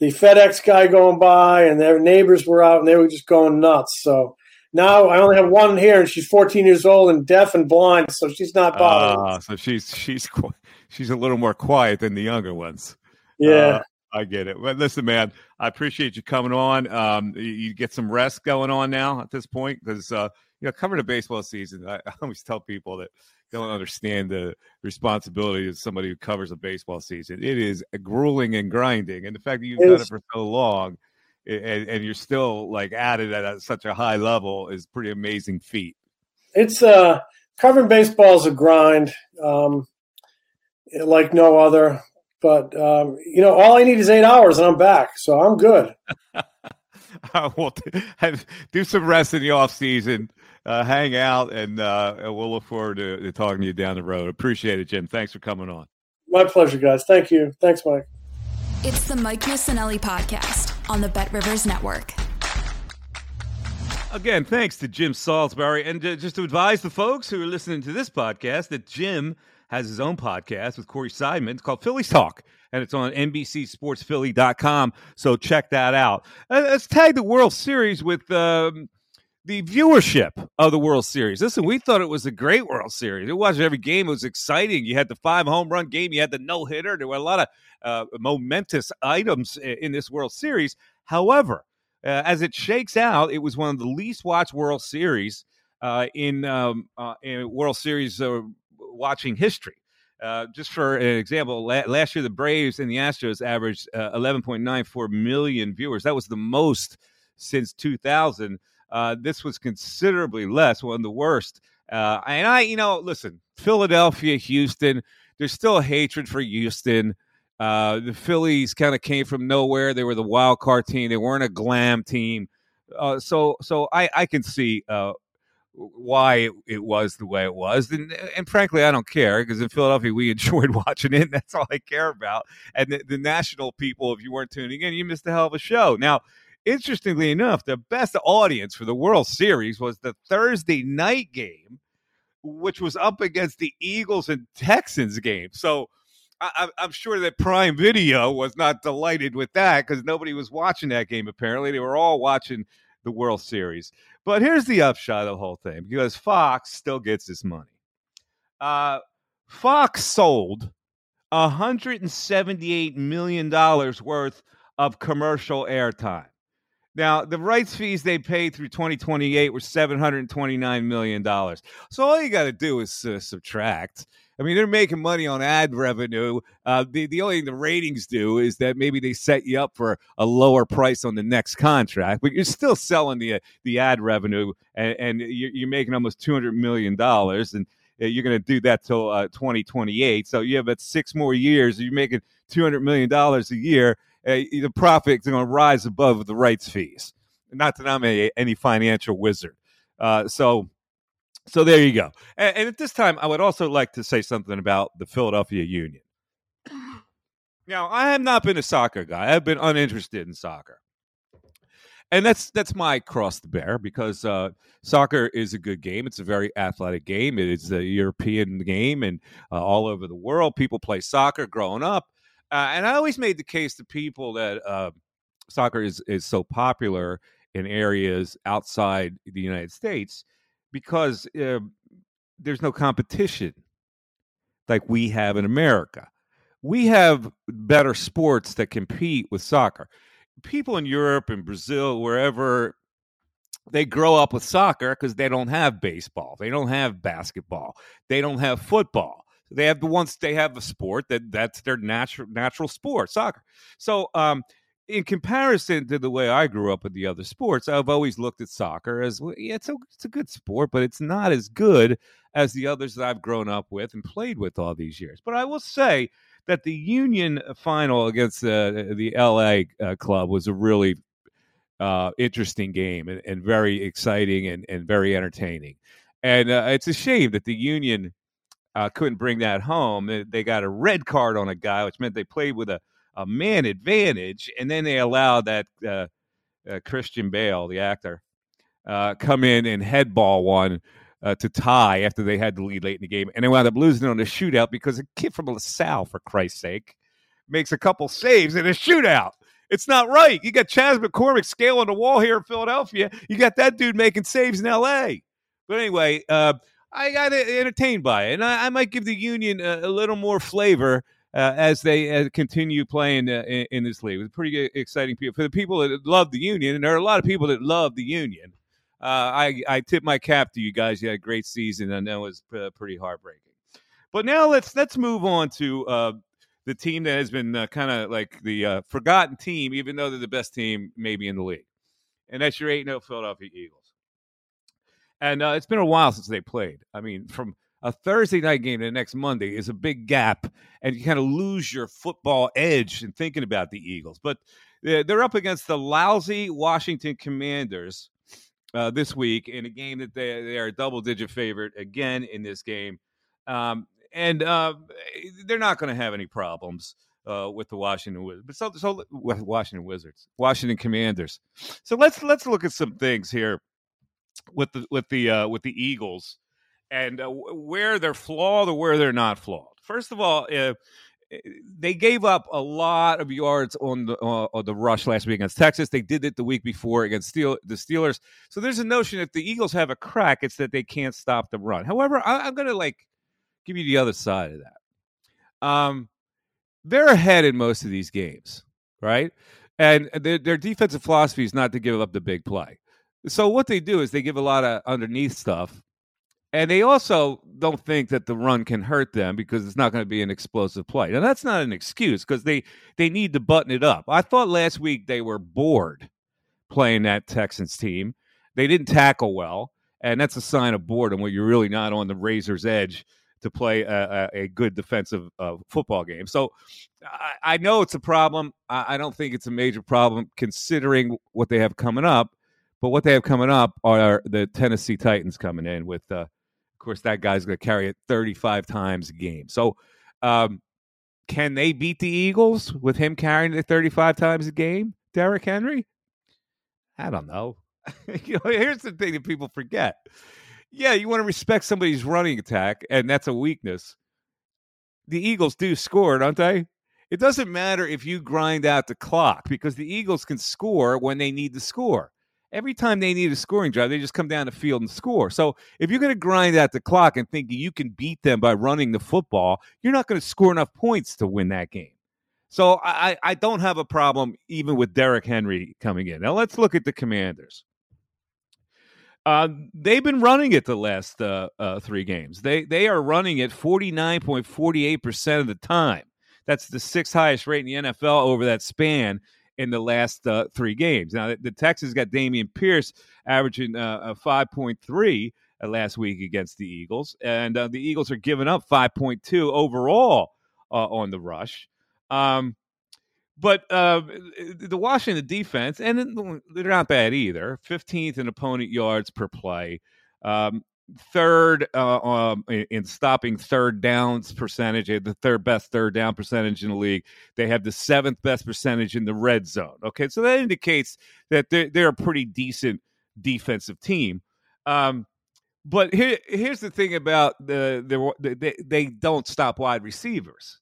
the FedEx guy going by, and their neighbors were out, and they were just going nuts. So now I only have one here, and she's 14 years old and deaf and blind, so she's not bothered. Uh, so she's she's she's a little more quiet than the younger ones. Yeah. Uh, I get it. But listen, man, I appreciate you coming on. Um, you, you, get some rest going on now at this point because uh, you know covering a baseball season. I, I, always tell people that they don't understand the responsibility of somebody who covers a baseball season. It is grueling and grinding, and the fact that you've done it for so long and, and you're still like at it at a, such a high level is pretty amazing feat. It's uh covering baseball is a grind, um, like no other. But um, you know, all I need is eight hours, and I'm back, so I'm good. we'll do some rest in the off season, uh, hang out, and uh, we'll look forward to, to talking to you down the road. Appreciate it, Jim. Thanks for coming on. My pleasure, guys. Thank you. Thanks, Mike. It's the Mike Missanelli podcast on the Bet Rivers Network. Again, thanks to Jim Salisbury. And just to advise the folks who are listening to this podcast that Jim has his own podcast with Corey Seidman. It's called Phillies Talk, and it's on NBCSportsPhilly.com. So check that out. Uh, let's tag the World Series with um, the viewership of the World Series. Listen, we thought it was a great World Series. We watched every game. It was exciting. You had the five home run game. You had the no hitter. There were a lot of uh, momentous items in this World Series. However, uh, as it shakes out, it was one of the least watched World Series uh, in, um, uh, in World Series uh, watching history. Uh, just for an example, la- last year the Braves and the Astros averaged 11.94 million viewers. That was the most since 2000. This was considerably less, one of the worst. and I, you know, listen, Philadelphia, Houston, there's still hatred for Houston. Uh, the Phillies kind of came from nowhere. They were the wild card team. They weren't a glam team. Uh, so, so I, I can see uh, why it, it, was the way it was, and, and frankly, I don't care because in Philadelphia we enjoyed watching it. And that's all I care about. And the, the national people, if you weren't tuning in, you missed a hell of a show. Now, interestingly enough, the best audience for the World Series was the Thursday night game, which was up against the Eagles and Texans game. So I, am sure that Prime Video was not delighted with that because nobody was watching that game. Apparently, they were all watching the World Series. But here's the upshot of the whole thing: because Fox still gets this money, Uh, Fox sold 178 million dollars worth of commercial airtime. Now, the rights fees they paid through 2028 were 729 million dollars. So all you got to do is uh, subtract. I mean, they're making money on ad revenue. Uh, the the only thing the ratings do is that maybe they set you up for a lower price on the next contract, but you're still selling the the ad revenue, and, and you're, you're making almost 200 million dollars, and uh, you're going to do that till uh, 2028. So you have about six more years. You're making 200 million dollars a year the profits are going to rise above the rights fees. Not that I'm a, any financial wizard. Uh, so, so there you go. And, and, at this time, I would also like to say something about the Philadelphia Union. Now, I have not been a soccer guy. I've been uninterested in soccer, and that's that's my cross to bear because uh, soccer is a good game. It's a very athletic game. It is a European game, and uh, all over the world, people play soccer growing up. Uh, and I always made the case to people that uh, soccer is is so popular in areas outside the United States because uh, there's no competition like we have in America. We have better sports that compete with soccer. People in Europe and Brazil, wherever they grow up with soccer because they don't have baseball, they don't have basketball, they don't have football. They have the ones they have a sport that that's their natural natural sport, soccer. So, um, in comparison to the way I grew up with the other sports, I've always looked at soccer as well, yeah, it's a it's a good sport, but it's not as good as the others that I've grown up with and played with all these years. But I will say that the Union final against uh, the LA uh, club was a really uh, interesting game and, and, very exciting and, and very entertaining. And uh, it's a shame that the Union uh, couldn't bring that home. They, got a red card on a guy, which meant they played with a, a man advantage, and then they allowed that uh, uh, Christian Bale, the actor, uh, come in and headball one uh, to tie after they had the lead late in the game, and they wound up losing on a shootout because a kid from LaSalle, for Christ's sake, makes a couple saves in a shootout. It's not right. You got Chas McCormick scaling the wall here in Philadelphia. You got that dude making saves in L.A. But anyway, uh, I got entertained by it, and I, I might give the Union a, a little more flavor uh, as they uh, continue playing uh, in, in, this league. It's pretty exciting people for the people that love the Union, and there are a lot of people that love the Union. Uh, I I tip my cap to you guys. You had a great season, and that was pretty heartbreaking. But now let's let's move on to uh, the team that has been uh, kind of like the forgotten team, even though they're the best team maybe in the league, and that's your eight 0 Philadelphia Eagles and uh, it's been a while since they played. I mean, from a Thursday night game to the next Monday is a big gap, and you kind of lose your football edge in thinking about the Eagles. But they're up against the lousy Washington Commanders uh, this week in a game that they, they are a double digit favorite again in this game. Um, and uh, they're not going to have any problems. Uh, with the Washington Wizards, but so, so Washington Wizards, Washington Commanders. So let's let's look at some things here with the with the uh, with the Eagles and uh, where they're flawed or where they're not flawed. First of all, uh, they gave up a lot of yards on the uh, on the rush last week against Texas. They did it the week before against Steel, the Steelers. So there's a notion if the Eagles have a crack, it's that they can't stop the run. However, I, am going to like give you the other side of that. Um, they're ahead in most of these games, right? And their, their defensive philosophy is not to give up the big play. So what they do is they give a lot of underneath stuff, and they also don't think that the run can hurt them because it's not going to be an explosive play. Now that's not an excuse because they they need to button it up. I thought last week they were bored playing that Texans team. They didn't tackle well, and that's a sign of boredom when you're really not on the razor's edge to play a, a, good defensive uh, football game. So I, I, know it's a problem. I, I don't think it's a major problem considering what they have coming up. But what they have coming up are the Tennessee Titans coming in with, uh, of course, that guy's going to carry it 35 times a game. So, um, can they beat the Eagles with him carrying it 35 times a game, Derrick Henry? I don't know. you know, here's the thing that people forget. Yeah, you want to respect somebody's running attack, and that's a weakness. The Eagles do score, don't they? It doesn't matter if you grind out the clock because the Eagles can score when they need to score Every time they need a scoring drive, they just come down the field and score. So if you're going to grind out the clock and think you can beat them by running the football, you're not going to score enough points to win that game. So I, I don't have a problem even with Derrick Henry coming in. Now let's look at the Commanders. Uh, they've been running it the last uh, uh, three games. They they are running it 49.48% of the time. That's the sixth highest rate in the NFL over that span in the last uh, three games. Now, the, the Texans got Dameon Pierce averaging uh, a 5.3 uh, last week against the Eagles, and uh, the Eagles are giving up 5.2 overall uh, on the rush. Um, but uh, the Washington defense, and they're not bad either. 15th in opponent yards per play. Um, third uh, um, in stopping third downs percentage, the third best third down percentage in the league. They have the seventh best percentage in the red zone. Okay, so that indicates that they're, they're a pretty decent defensive team. Um, but here, here's the thing about the, the they, they don't stop wide receivers.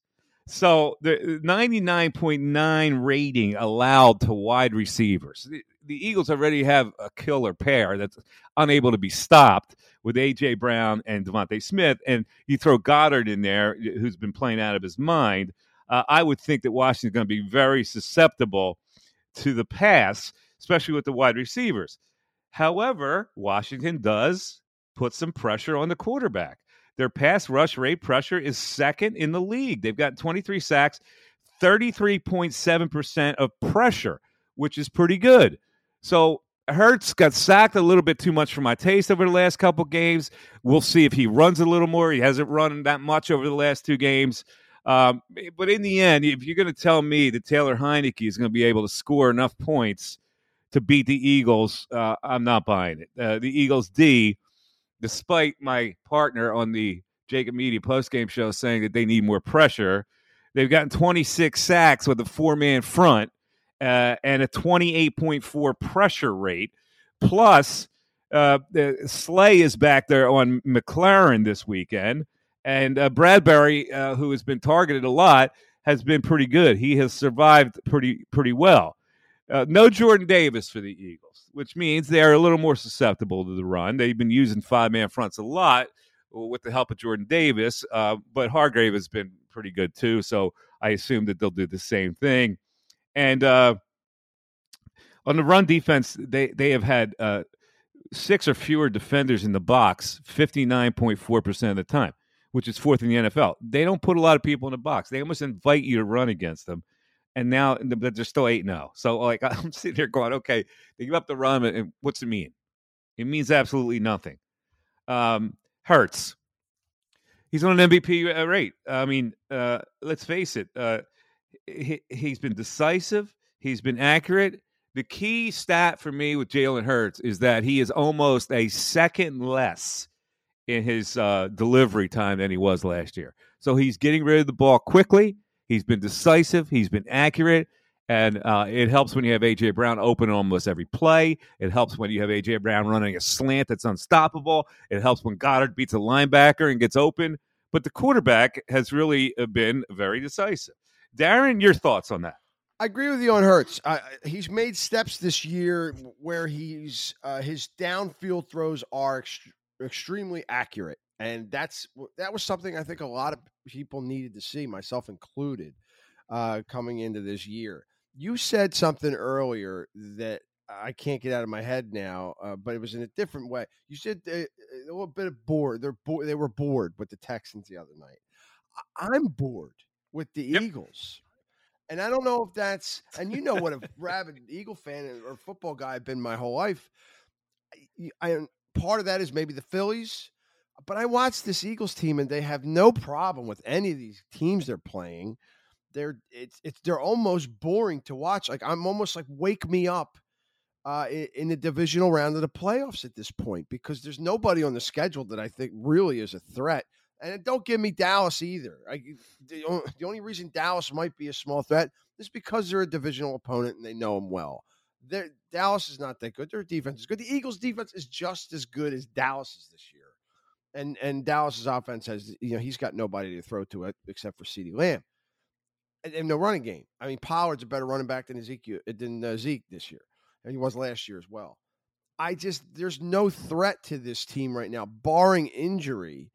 So the 99.9 rating allowed to wide receivers. The, the Eagles already have a killer pair that's unable to be stopped with AJ Brown and DeVonta Smith, and you throw Goedert in there, who's been playing out of his mind. Uh, I would think that Washington's going to be very susceptible to the pass, especially with the wide receivers. However, Washington does put some pressure on the quarterback. Their pass rush rate pressure is second in the league. They've got 23 sacks, 33.7% of pressure, which is pretty good. So Hurts got sacked a little bit too much for my taste over the last couple games. We'll see if he runs a little more. He hasn't run that much over the last two games. Um, but in the end, if you're going to tell me that Taylor Heinicke is going to be able to score enough points to beat the Eagles, uh, I'm not buying it. Uh, the Eagles D, despite my partner on the Jacob Media postgame show saying that they need more pressure, they've gotten 26 sacks with a four man front uh, and a 28.4 pressure rate. Plus, uh, Slay is back there on McLaurin this weekend. And uh, Bradberry, uh, who has been targeted a lot, has been pretty good. He has survived pretty pretty well. Uh, no Jordan Davis for the Eagles, which means they are a little more susceptible to the run. They've been using five man fronts a lot with the help of Jordan Davis, uh, but Hargrave has been pretty good too. So I assume that they'll do the same thing. And uh, on the run defense, they they have had uh, six or fewer defenders in the box, fifty nine point four percent of the time, which is fourth in the NFL. They don't put a lot of people in the box. They almost invite you to run against them. And now that they're still eight zero. Oh. So like I'm sitting here going, okay, they give up the run, and what's it mean? It means absolutely nothing. Um, Hurts. He's on an MVP uh, rate. I mean, uh, let's face it. Uh, he, he's been decisive. He's been accurate. The key stat for me with Jalen Hurts is that he is almost a second less in his uh, delivery time than he was last year. So he's getting rid of the ball quickly. He's been decisive. He's been accurate. And uh, it helps when you have A.J. Brown open almost every play. It helps when you have A.J. Brown running a slant that's unstoppable. It helps when Goedert beats a linebacker and gets open. But the quarterback has really uh, been very decisive. Darren, your thoughts on that? I agree with you on Hurts. Uh, he's made steps this year where he's uh, his downfield throws are ext- extremely accurate, and that's that was something I think a lot of people needed to see, myself included, uh, coming into this year. You said something earlier that I can't get out of my head now, uh, but it was in a different way. You said they, a little bit of bored. They're bo- they were bored with the Texans the other night. I'm bored with the yep. Eagles. And I don't know if that's, and you know what a rabid Eagle fan or football guy I've been my whole life. I, I part of that is maybe the Phillies, but I watch this Eagles team and they have no problem with any of these teams they're playing. They're it's it's they're almost boring to watch. Like I'm almost like wake me up uh, in, in the divisional round of the playoffs at this point because there's nobody on the schedule that I think really is a threat. And don't give me Dallas either. I, the, the only reason Dallas might be a small threat is because they're a divisional opponent and they know them well. They're, Dallas is not that good. Their defense is good. The Eagles' defense is just as good as Dallas's this year. And and Dallas's offense has, you know, he's got nobody to throw to it except for CeeDee Lamb. And, and no running game. I mean, Pollard's a better running back than Ezekiel than uh, Zeke this year, and he was last year as well. I just there's no threat to this team right now, barring injury.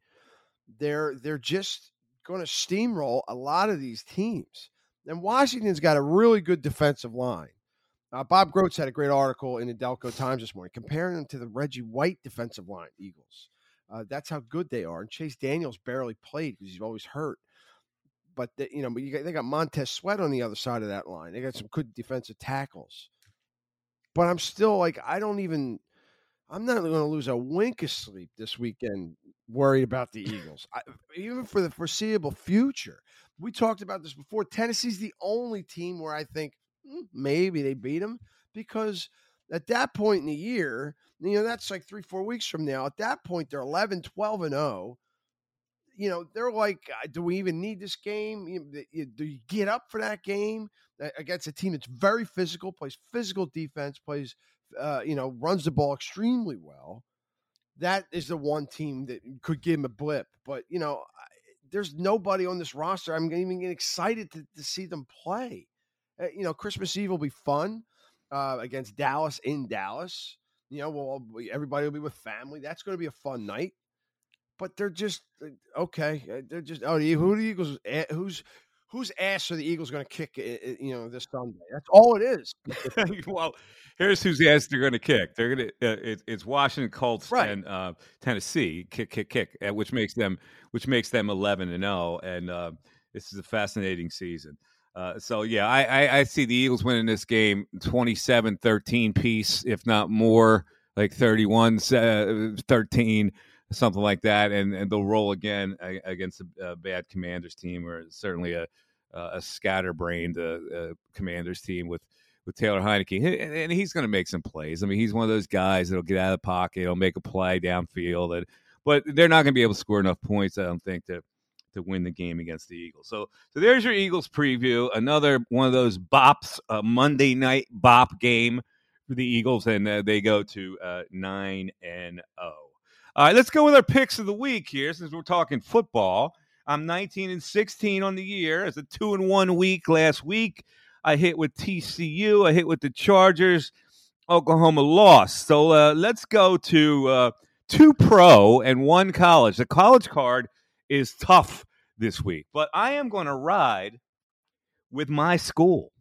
They're they're just going to steamroll a lot of these teams. And Washington's got a really good defensive line. Uh, Bob Grotz had a great article in the Delco Times this morning comparing them to the Reggie White defensive line, Eagles. Uh, that's how good they are. And Chase Daniels barely played because he's always hurt. But you know, but you got, they got Montez Sweat on the other side of that line. They got some good defensive tackles. But I'm still like, I don't even. I'm not going to lose a wink of sleep this weekend worried about the Eagles, I, even for the foreseeable future. We talked about this before. Tennessee's the only team where I think hmm, maybe they beat them because at that point in the year, you know, that's like three, four weeks from now. At that point, they're 11, 12, and 0 you know, they're like, uh, do we even need this game? Do you get up for that game against a team that's very physical, plays physical defense, plays, uh, you know, runs the ball extremely well? That is the one team that could give him a blip. But, you know, there's nobody on this roster. I'm even excited to, to see them play. Uh, you know, Christmas Eve will be fun uh, against Dallas in Dallas. You know, well, everybody will be with family. That's going to be a fun night but they're just uh, okay. Uh, they're just oh, who the Eagles? Eh, who's whose ass are the Eagles going to kick? You know, this Sunday. That's all it is. well, here's whose ass they're going to kick. They're going to. Uh, it, it's Washington Colts right. and uh, Tennessee kick, kick, kick, which makes them which makes them eleven and zero. Oh, and uh, this is a fascinating season. Uh, so yeah, I, I, I, see the Eagles winning this game 27-13 piece, if not more, like 31 13 something like that, and, and they'll roll again against a, a bad Commanders team, or certainly a a scatterbrained uh, uh, Commanders team with with Taylor Heinicke, and he's going to make some plays. I mean, he's one of those guys that'll get out of the pocket, he'll make a play downfield, and but they're not going to be able to score enough points, I don't think, to to win the game against the Eagles. So, so there's your Eagles preview. Another one of those bops, a Monday night bop game for the Eagles, and uh, they go to uh, nine and zero. All right, let's go with our picks of the week here since we're talking football. I'm 19 and 16 on the year. It's a two and one week last week. I hit with TCU. I hit with the Chargers. Oklahoma lost. So uh, let's go to uh, two pro and one college. The college card is tough this week, but I am going to ride with my school,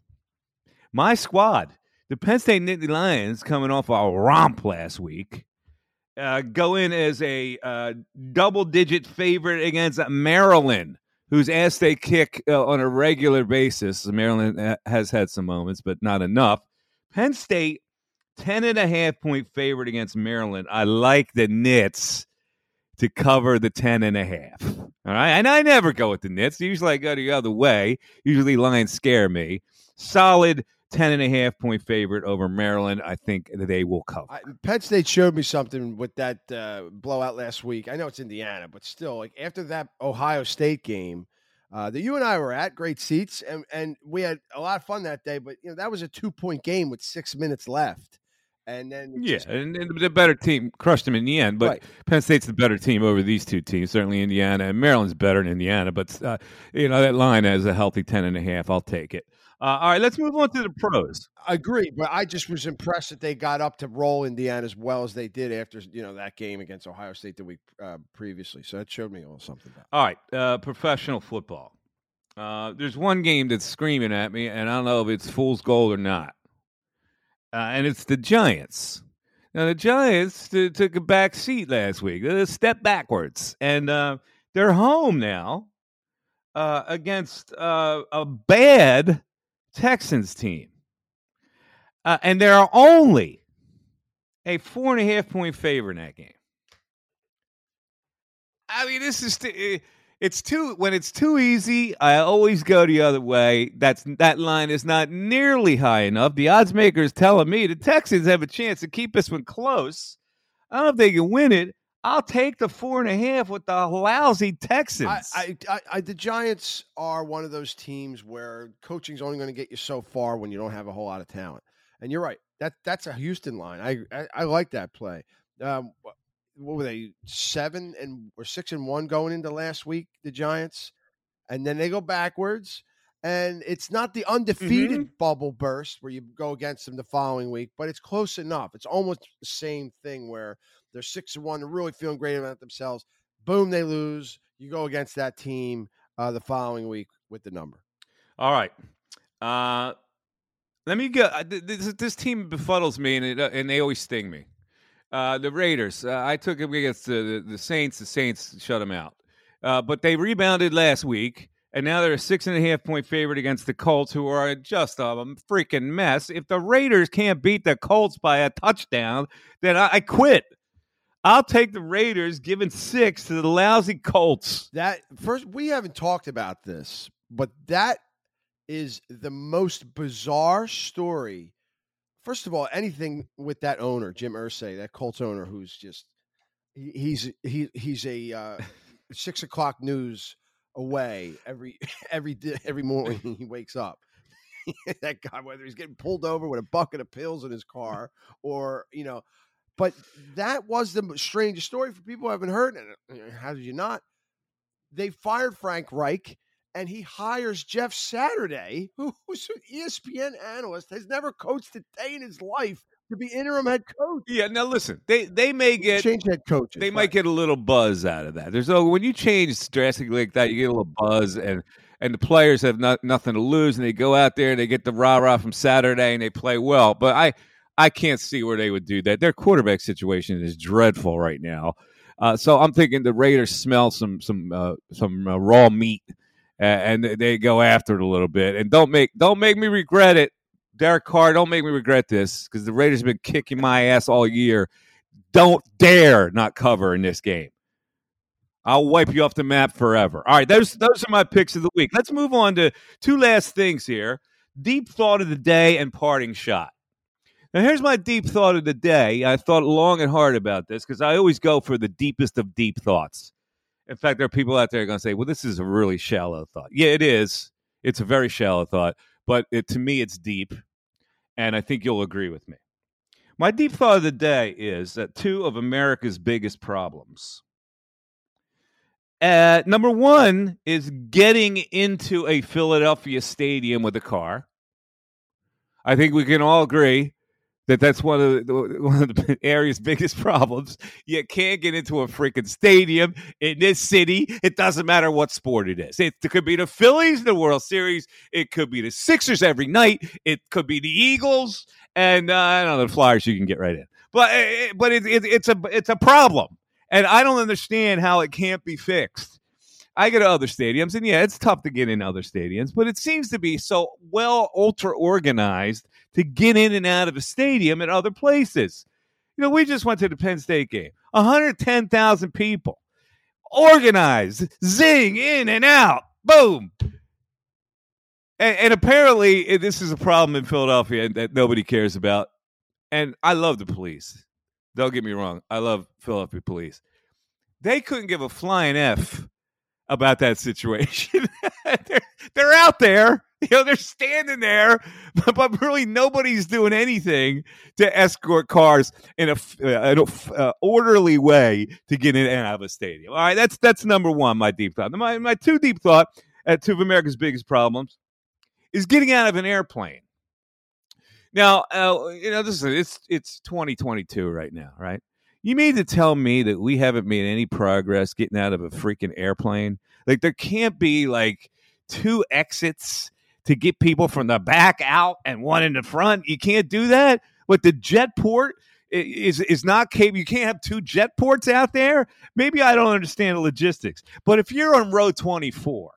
my squad. The Penn State Nittany Lions coming off a romp last week uh, go in as a uh, double digit favorite against Maryland, whose ass they kick uh, on a regular basis. Maryland uh, has had some moments, but not enough. Penn State, 10 and a half point favorite against Maryland. I like the Nits to cover the 10 and a half. All right. And I never go with the Nits. Usually I go the other way. Usually Lions scare me. Solid 10 and a half point favorite over Maryland. I think they will cover. I, Penn State showed me something with that uh, blowout last week. I know it's Indiana, but still, like after that Ohio State game, uh, that you and I were at great seats, and and we had a lot of fun that day. But you know that was a two point game with six minutes left, and then yeah, just, and, and, the better team crushed them in the end. But right. Penn State's the better team over these two teams. Certainly Indiana and Maryland's better than Indiana, but uh, you know that line has a healthy ten and a half. I'll take it. Uh, all right, let's move on to the pros. I agree, but I just was impressed that they got up to roll Indiana as well as they did after you know that game against Ohio State the week uh, previously. So that showed me a little something. About. All right, uh, professional football. Uh, there's one game that's screaming at me, and I don't know if it's fool's gold or not. Uh, and it's the Giants. Now the Giants t- took a back seat last week. They step backwards, and uh, they're home now against a bad Texans team. Uh, and there are only a four and a half point favor in that game. I mean, this is it's too when it's too easy. I always go the other way. That's that line is not nearly high enough. The odds maker is telling me the Texans have a chance to keep this one close. I don't know if they can win it, I'll take the four and a half with the lousy Texans. I, I, I, the Giants are one of those teams where coaching's only going to get you so far when you don't have a whole lot of talent. And you're right. That that's a Houston line. I I, I like that play. Um, what were they seven and or six and one going into last week? The Giants, and then they go backwards. And it's not the undefeated bubble burst where you go against them the following week, but it's close enough. It's almost the same thing where they're six and one, they're really feeling great about themselves. Boom, they lose. You go against that team uh, the following week with the number. All right. Uh, let me go. This, this team befuddles me, and it, uh, and they always sting me. Uh, the Raiders. Uh, I took them against the, the, the Saints. The Saints shut them out, uh, but they rebounded last week, and now they're a six and a half point favorite against the Colts, who are just a freaking mess. If the Raiders can't beat the Colts by a touchdown, then I, I quit. I'll take the Raiders giving six to the lousy Colts. That first, we haven't talked about this, but that is the most bizarre story. First of all, anything with that owner, Jim Irsay, that Colts owner, who's just he, he's he he's a uh, six o'clock news away every every every morning he wakes up. that guy, whether he's getting pulled over with a bucket of pills in his car, or you know, but that was the strangest story for people who haven't heard it. Uh, how did you not? They fired Frank Reich and he hires Jeff Saturday, who's an ESPN analyst, has never coached a day in his life to be interim head coach. Yeah, now listen, they they may get change head coaches. They might get a little buzz out of that. There's no when you change drastically like that, you get a little buzz and and the players have not, nothing to lose and they go out there and they get the rah rah from Saturday and they play well. But I I can't see where they would do that. Their quarterback situation is dreadful right now. Uh, so I'm thinking the Raiders smell some some uh, some uh, raw meat and, they go after it a little bit. And don't make don't make me regret it, Derek Carr. Don't make me regret this because the Raiders have been kicking my ass all year. Don't dare not cover in this game. I'll wipe you off the map forever. All right, those those are my picks of the week. Let's move on to two last things here. Deep thought of the day and parting shot. Now, here's my deep thought of the day. I thought long and hard about this because I always go for the deepest of deep thoughts. In fact, there are people out there going to say, well, this is a really shallow thought. Yeah, it is. It's a very shallow thought, but it, to me, it's deep. And I think you'll agree with me. My deep thought of the day is that two of America's biggest problems. Uh, number one is getting into a Philadelphia stadium with a car. I think we can all agree that that's one of the one of the area's biggest problems. You can't get into a freaking stadium in this city. It doesn't matter what sport it is. It, could be the Phillies, the World Series. It could be the Sixers every night. It could be the Eagles, and uh, I don't know the Flyers. You can get right in, but eh, eh, but it, it, it's a it's a problem, and I don't understand how it can't be fixed. I go to other stadiums, and yeah, it's tough to get in other stadiums, but it seems to be so well ultra organized to get in and out of a stadium at other places. You know, we just went to the Penn State game, 110,000 people, organized, zing, in and out, boom. And, and apparently, this is a problem in Philadelphia that nobody cares about. And I love the police. Don't get me wrong. I love Philadelphia police. They couldn't give a flying F about that situation. they're, they're out there, you know, they're standing there, but, but, really nobody's doing anything to escort cars in a, uh, in a uh, orderly way to get in and out of a stadium. All right, that's that's number one. My deep thought. My my two deep thought at two of America's biggest problems is getting out of an airplane. Now, uh, you know, this is it's it's 2022 right now, right? You mean to tell me that we haven't made any progress getting out of a freaking airplane? Like there can't be like two exits to get people from the back out and one in the front. You can't do that. But the jet port is is not capable. You can't have two jet ports out there. Maybe I don't understand the logistics. But if you're on row 24,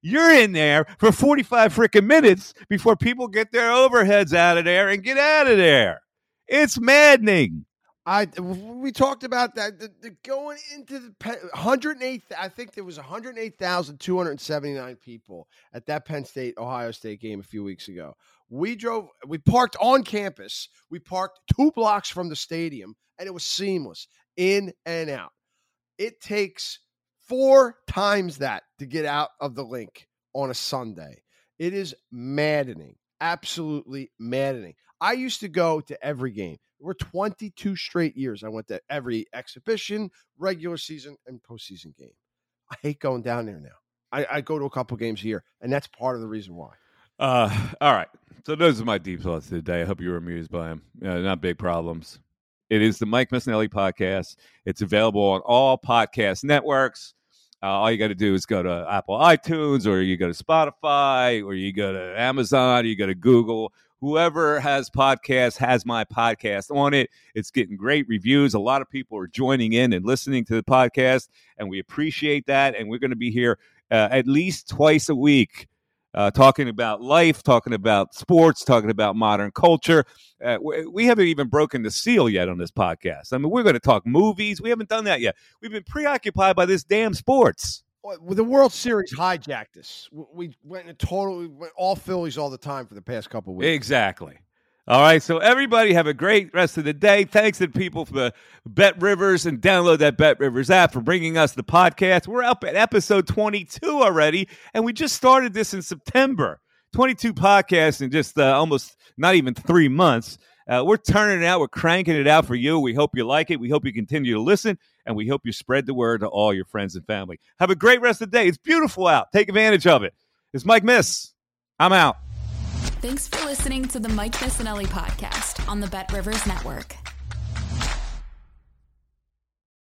you're in there for 45 freaking minutes before people get their overheads out of there and get out of there. It's maddening. I we talked about that the, the going into the 108 I think there was 108,279 people at that Penn State Ohio State game a few weeks ago. We drove we parked on campus. We parked 2 blocks from the stadium and it was seamless in and out. It takes 4 times that to get out of the Linc on a Sunday. It is maddening. Absolutely maddening. I used to go to every game. We're 22 straight years. I went to every exhibition, regular season, and postseason game. I hate going down there now. I, I go to a couple games a year, and that's part of the reason why. Uh, all right. So those are my deep thoughts today. I hope you were amused by them. Uh, not big problems. It is the Mike Missanelli podcast. It's available on all podcast networks. Uh, all you got to do is go to Apple iTunes, or you go to Spotify, or you go to Amazon, or you go to Google. Whoever has podcasts has my podcast on it. It's getting great reviews. A lot of people are joining in and listening to the podcast, and we appreciate that. And we're going to be here uh, at least twice a week uh, talking about life, talking about sports, talking about modern culture. Uh, we, we, haven't even broken the seal yet on this podcast. I mean, we're going to talk movies. We haven't done that yet. We've been preoccupied by this damn sports. The World Series hijacked us. We went in total, we went all Phillies all the time for the past couple weeks. Exactly. All right, so everybody have a great rest of the day. Thanks to people for the Bet Rivers and download that Bet Rivers app for bringing us the podcast. We're up at episode 22 already, and we just started this in September. 22 podcasts in just uh, almost not even three months. Uh, we're turning it out. We're cranking it out for you. We hope you like it. We hope you continue to listen, and we hope you spread the word to all your friends and family. Have a great rest of the day. It's beautiful out. Take advantage of it. It's Mike Miss. I'm out. Thanks for listening to the Mike Missanelli podcast on the Bet Rivers Network.